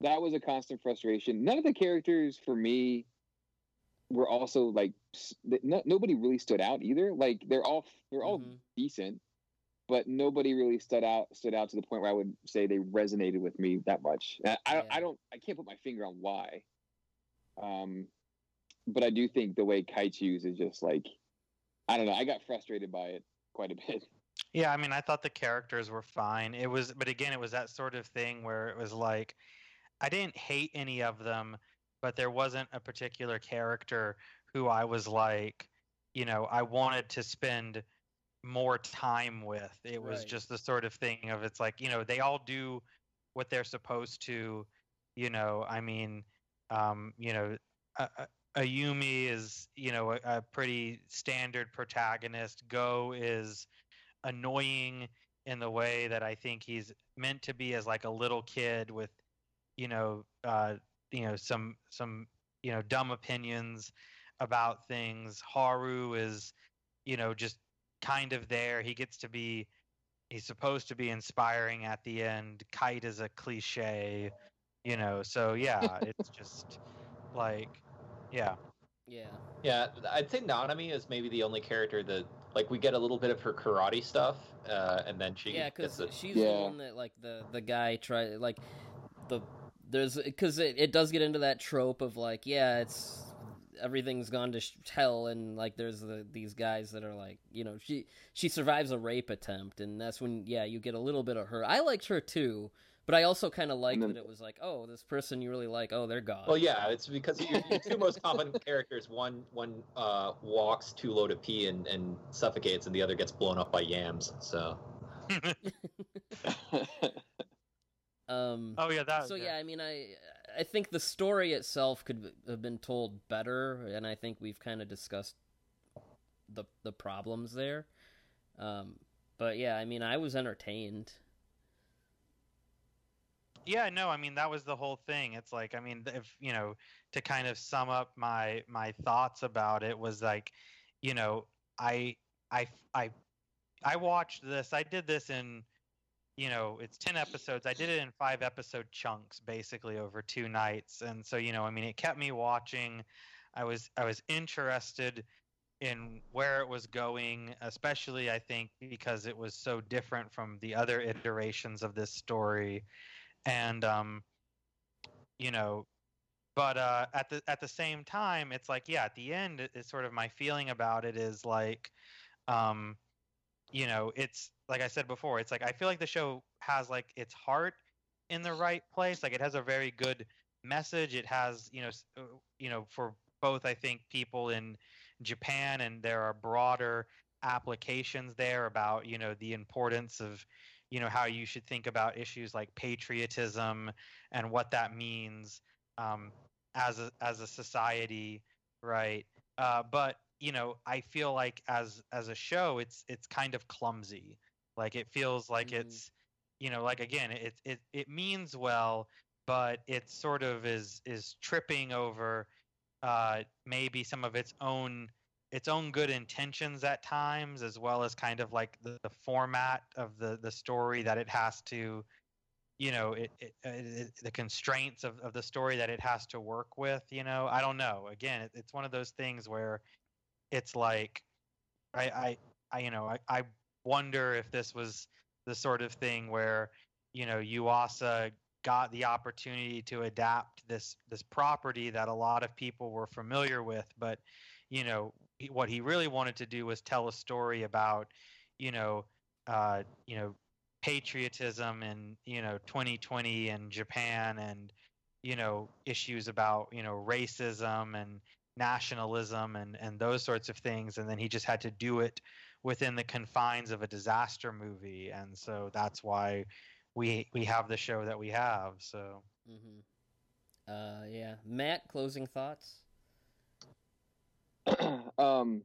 Speaker 2: that was a constant frustration none of the characters for me were also like no, nobody really stood out either like they're all they're all
Speaker 1: Mhm.
Speaker 2: decent but nobody really stood out stood out to the point where I would say they resonated with me that much. I, I,
Speaker 1: Yeah.
Speaker 2: I don't I can't put my finger on why. Um, but I do think the way use is just like I don't know. I got frustrated by it quite a bit.
Speaker 4: Yeah, I mean, I thought the characters were fine. It was, but again, it was that sort of thing where it was like, I didn't hate any of them, but there wasn't a particular character who I was like, you know, I wanted to spend more time with. It was
Speaker 1: Right.
Speaker 4: just the sort of thing of it's like, you know, they all do what they're supposed to, you know, I mean, um, you know, uh, Ayumu is, you know, a, a pretty standard protagonist. Go is annoying in the way that I think he's meant to be as like a little kid with, you know, uh, you know, some some you know dumb opinions about things. Haru is, you know, just kind of there. He gets to be he's supposed to be inspiring at the end. Kite is a cliche, you know. So yeah, it's just like yeah.
Speaker 1: yeah,
Speaker 3: Yeah, I'd say Nanami is maybe the only character that like we get a little bit of her karate stuff, uh, and then she
Speaker 1: yeah, because
Speaker 3: a,
Speaker 1: she's the one that like the the guy try like the there's because it, it does get into that trope of like yeah it's everything's gone to sh- hell and like there's the, these guys that are like you know she she survives a rape attempt and that's when yeah you get a little bit of her. I liked her too but i also kind of liked
Speaker 2: then-
Speaker 1: that it was like oh this person you really like oh they're gone
Speaker 3: Well, yeah, it's because your, your two most common characters one one uh, walks too low to pee and, and suffocates, and the other gets blown up by yams. So
Speaker 1: um
Speaker 4: oh yeah, that.
Speaker 1: so yeah, I mean, I I think the story itself could have been told better, and I think we've kind of discussed the the problems there. Um, but yeah, I mean, I was entertained.
Speaker 4: Yeah, no, I mean that was the whole thing. It's like, I mean, if you know, to kind of sum up my my thoughts about it was like, you know, I I I I watched this. I did this in, you know, it's ten episodes. I did it in five episode chunks, basically over two nights. And so, you know, I mean, it kept me watching. I was I was interested in where it was going, especially I think because it was so different from the other iterations of this story and um you know but uh at the at the same time it's like yeah at the end it's sort of my feeling about it is like um you know it's like i said before it's like i feel like the show has like its heart in the right place. Like it has a very good message. It has you know uh, you know for both I think people in Japan and there are broader applications there about you know the importance of you know how you should think about issues like patriotism and what that means um, as a as a society, right? Uh, but you know, I feel like as as a show, it's it's kind of clumsy. Like it feels like mm-hmm. it's you know, like again, it it it means well, but it sort of is is tripping over uh, maybe some of its own its own good intentions at times, as well as kind of like the, the format of the the story that it has to you know it, it, uh, it, the constraints of, of the story that it has to work with you know? I don't know. Again it's one of those things where it's like i i, I you know I, I wonder if this was the sort of thing where you know Yuasa got the opportunity to adapt this this property that a lot of people were familiar with but you know what he really wanted to do was tell a story about you know uh, you know patriotism and you know 2020 and Japan and you know issues about you know racism and nationalism and and those sorts of things. And then he just had to do it within the confines of a disaster movie. And so that's why we we have the show that we have. So
Speaker 1: mm-hmm. uh yeah. Matt closing thoughts
Speaker 2: um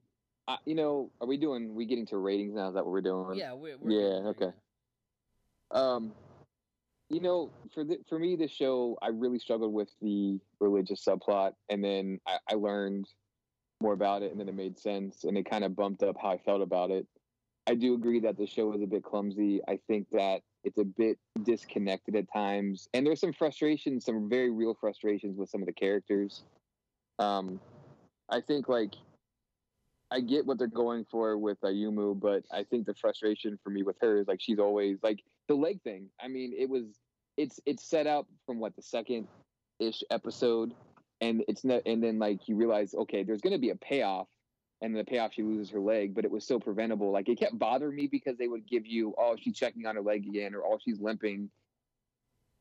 Speaker 2: I, you know are we doing we getting to ratings now is that what we're doing
Speaker 1: yeah we're, we're
Speaker 2: yeah okay um, you know, for the, for me, this show, I really struggled with the religious subplot, and then I, I learned more about it, and then it made sense, and it kind of bumped up how I felt about it. I do agree that the show is a bit clumsy. I think that it's a bit disconnected at times, and there's some frustrations, some very real frustrations with some of the characters. Um, I think like I get what they're going for with uh, Ayumu, but I think the frustration for me with her is like she's always like the leg thing. I mean, it was it's it's set up from what the second ish episode, and it's not, and then like you realize okay, there's going to be a payoff, and the payoff she loses her leg, but it was so preventable. Like it kept bothering me because they would give you oh she's checking on her leg again or oh she's limping,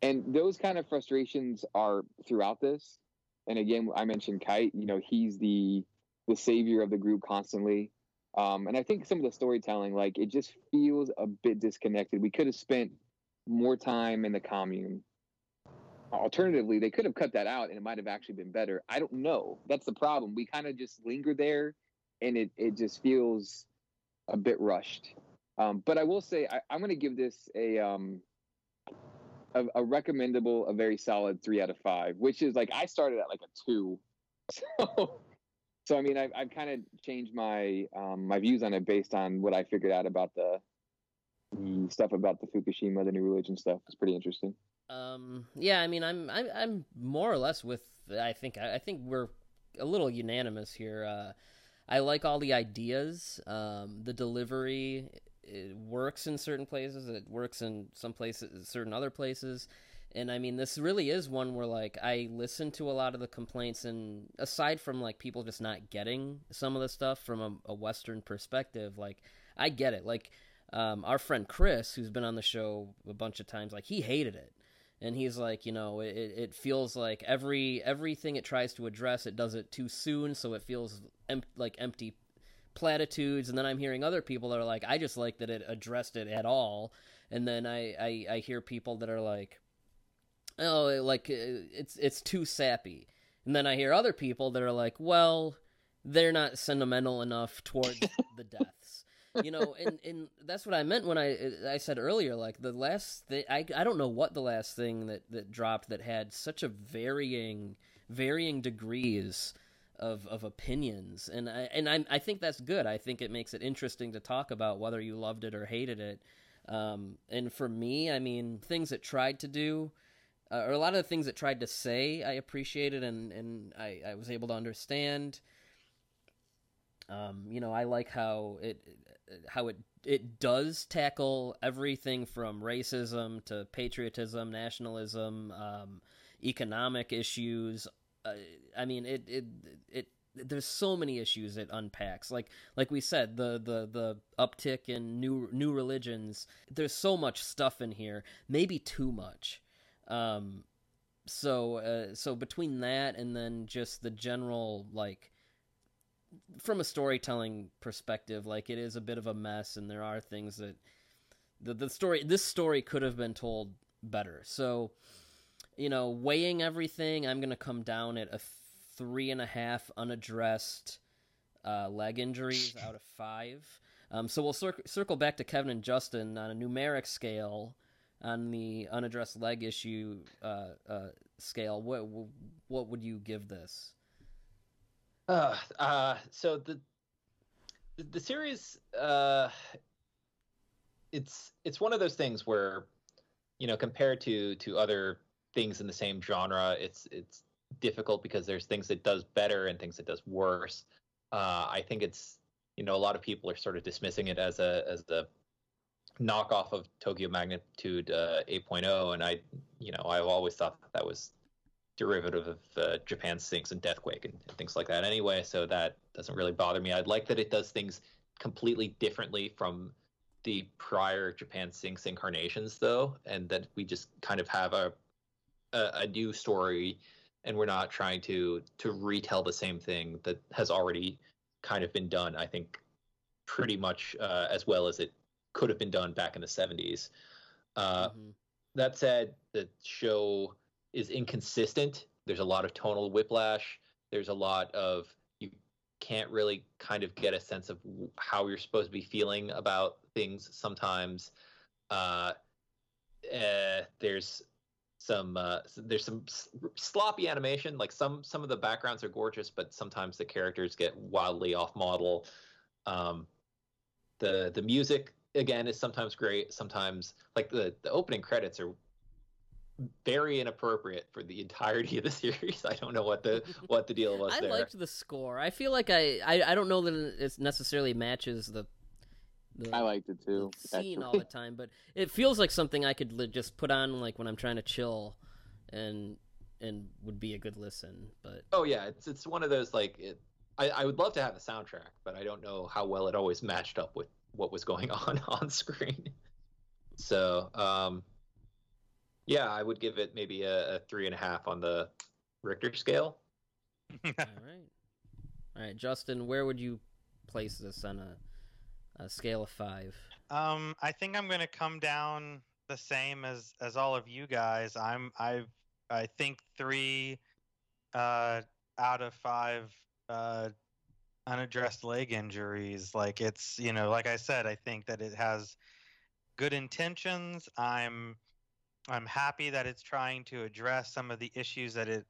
Speaker 2: and those kind of frustrations are throughout this. And again, I mentioned Kite. You know, he's the the savior of the group constantly. Um, and I think some of the storytelling, like it just feels a bit disconnected. We could have spent more time in the commune. Alternatively, they could have cut that out and it might have actually been better. I don't know. That's the problem. We kind of just linger there and it, it just feels a bit rushed. Um, but I will say I, am going to give this a, um, a, a recommendable, a very solid three out of five, which is like I started at like a two. So so I mean, I've I've kind of changed my um, my views on it based on what I figured out about the the stuff about the Fukushima, the new religion stuff. It's pretty interesting.
Speaker 1: Um, yeah, I mean, I'm I'm I'm more or less with. I think I think we're a little unanimous here. Uh, I like all the ideas. Um, the delivery it works in certain places. It works in some places, certain other places and I mean, this really is one where like I listen to a lot of the complaints, and aside from like people just not getting some of the stuff from a, a Western perspective, like I get it. Like um, our friend Chris, who's been on the show a bunch of times, like he hated it, and he's like, you know, it, it feels like every everything it tries to address, it does it too soon, so it feels em- like empty platitudes and then i'm hearing other people that are like i just like that it addressed it at all and then i i, I hear people that are like oh, like uh, it's it's too sappy. And then I hear other people that are like, well, they're not sentimental enough towards the deaths. You know, and, and that's what I meant when I I said earlier, like the last thing I I don't know what the last thing that, that dropped that had such a varying varying degrees of of opinions, and I and I I think that's good. I think it makes it interesting to talk about whether you loved it or hated it. Um, and for me, I mean, things it tried to do uh, or a lot of the things it tried to say I appreciated and and I, I was able to understand. Um, you know, I like how it how it it does tackle everything from racism to patriotism, nationalism, um, economic issues. Uh, I mean, it it it there's so many issues it unpacks. Like like we said, the the the uptick in new new religions. There's so much stuff in here, maybe too much. Um, so uh, so between that and then just the general like from a storytelling perspective, like it is a bit of a mess, and there are things that the the story this story could have been told better. So, you know, weighing everything, I'm gonna come down at a three and a half unaddressed uh, leg injuries out of five. Um, so we'll cir- circle back to Kevin and Justin on a numeric scale on the unaddressed leg issue uh, uh, scale. What what would you give this?
Speaker 3: Uh, uh, so the the, the series, uh, it's it's one of those things where, you know, compared to to other things in the same genre, it's it's difficult because there's things it does better and things it does worse. Uh, I think it's you know a lot of people are sort of dismissing it as a as the knockoff of Tokyo Magnitude uh, 8.0, and I you know I've always thought that, that was derivative of uh, Japan Sinks and Deathquake and, and things like that anyway, so that doesn't really bother me. I'd like that it does things completely differently from the prior Japan Sinks incarnations, though, and that we just kind of have a, a, a new story, and we're not trying to to retell the same thing that has already kind of been done. I think pretty much uh, as well as it could have been done back in the 70s. Uh, mm-hmm. That said, the show is inconsistent. There's a lot of tonal whiplash. There's a lot of you can't really kind of get a sense of how you're supposed to be feeling about things sometimes. Uh, uh, there's some uh, there's some sloppy animation. Like some some of the backgrounds are gorgeous, but sometimes the characters get wildly off model. Um, the the music again is sometimes great. Sometimes like the the opening credits are very inappropriate for the entirety of the series. I don't know what the what the deal was.
Speaker 1: I
Speaker 3: there.
Speaker 1: liked the score. I feel like I, I I don't know that it necessarily matches the.
Speaker 2: The I liked it too.
Speaker 1: Scene all the time, but it feels like something I could just put on like when I'm trying to chill, and and would be a good listen. But
Speaker 3: oh yeah, it's it's one of those like it. I, I would love to have a soundtrack, but I don't know how well it always matched up with what was going on on screen. So um, yeah, I would give it maybe a, a three and a half on the Richter scale.
Speaker 1: All right. All right, Justin, where would you place this on a, a scale of five?
Speaker 4: Um, I think I'm going to come down the same as as all of you guys. I'm I I think three uh, out of five uh, unaddressed leg injuries. Like it's you know, like I said, I think that it has good intentions. I'm I'm happy that it's trying to address some of the issues that it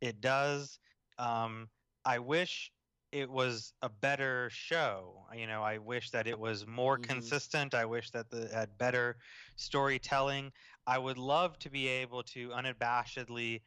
Speaker 4: it does. Um, I wish it was a better show. You know, I wish that it was more mm-hmm. consistent. I wish that it had better storytelling. I would love to be able to unabashedly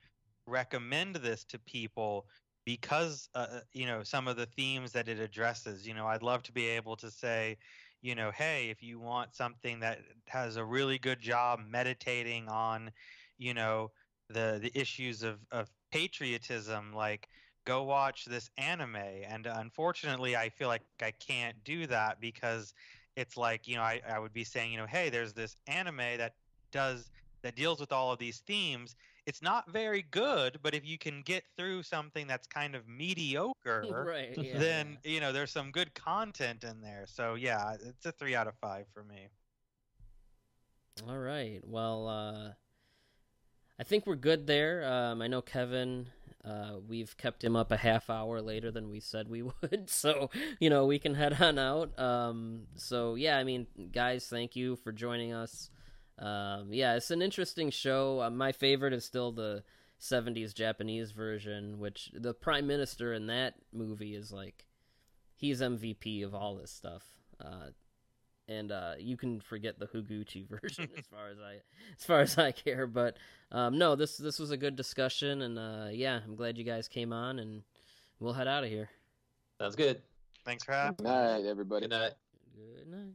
Speaker 4: recommend this to people because uh, uh you know some of the themes that it addresses. You know, I'd love to be able to say, you know, hey, if you want something that has a really good job meditating on, you know, the the issues of of patriotism, like go watch this anime. And unfortunately, I feel like I can't do that because it's like, you know, I, I would be saying, you know, hey, there's this anime that does that deals with all of these themes it's not very good, but if you can get through something that's kind of mediocre,
Speaker 1: right, yeah,
Speaker 4: then you know there's some good content in there. So yeah, it's a three out of five for me.
Speaker 1: All right. Well, uh, I think we're good there. Um, I know Kevin. Uh, we've kept him up a half hour later than we said we would, so you know we can head on out. Um, so yeah, I mean, guys, thank you for joining us. Um, yeah, it's an interesting show. Uh, my favorite is still the 70s Japanese version, which the prime minister in that movie is like, he's MVP of all this stuff. Uh, and uh, you can forget the Higuchi version as far as I as far as I care. But um, no, this this was a good discussion, and uh, yeah, I'm glad you guys came on, and we'll head out of here.
Speaker 3: Sounds good.
Speaker 4: Thanks for having.
Speaker 2: Good night, everybody.
Speaker 3: Good night.
Speaker 1: Good night.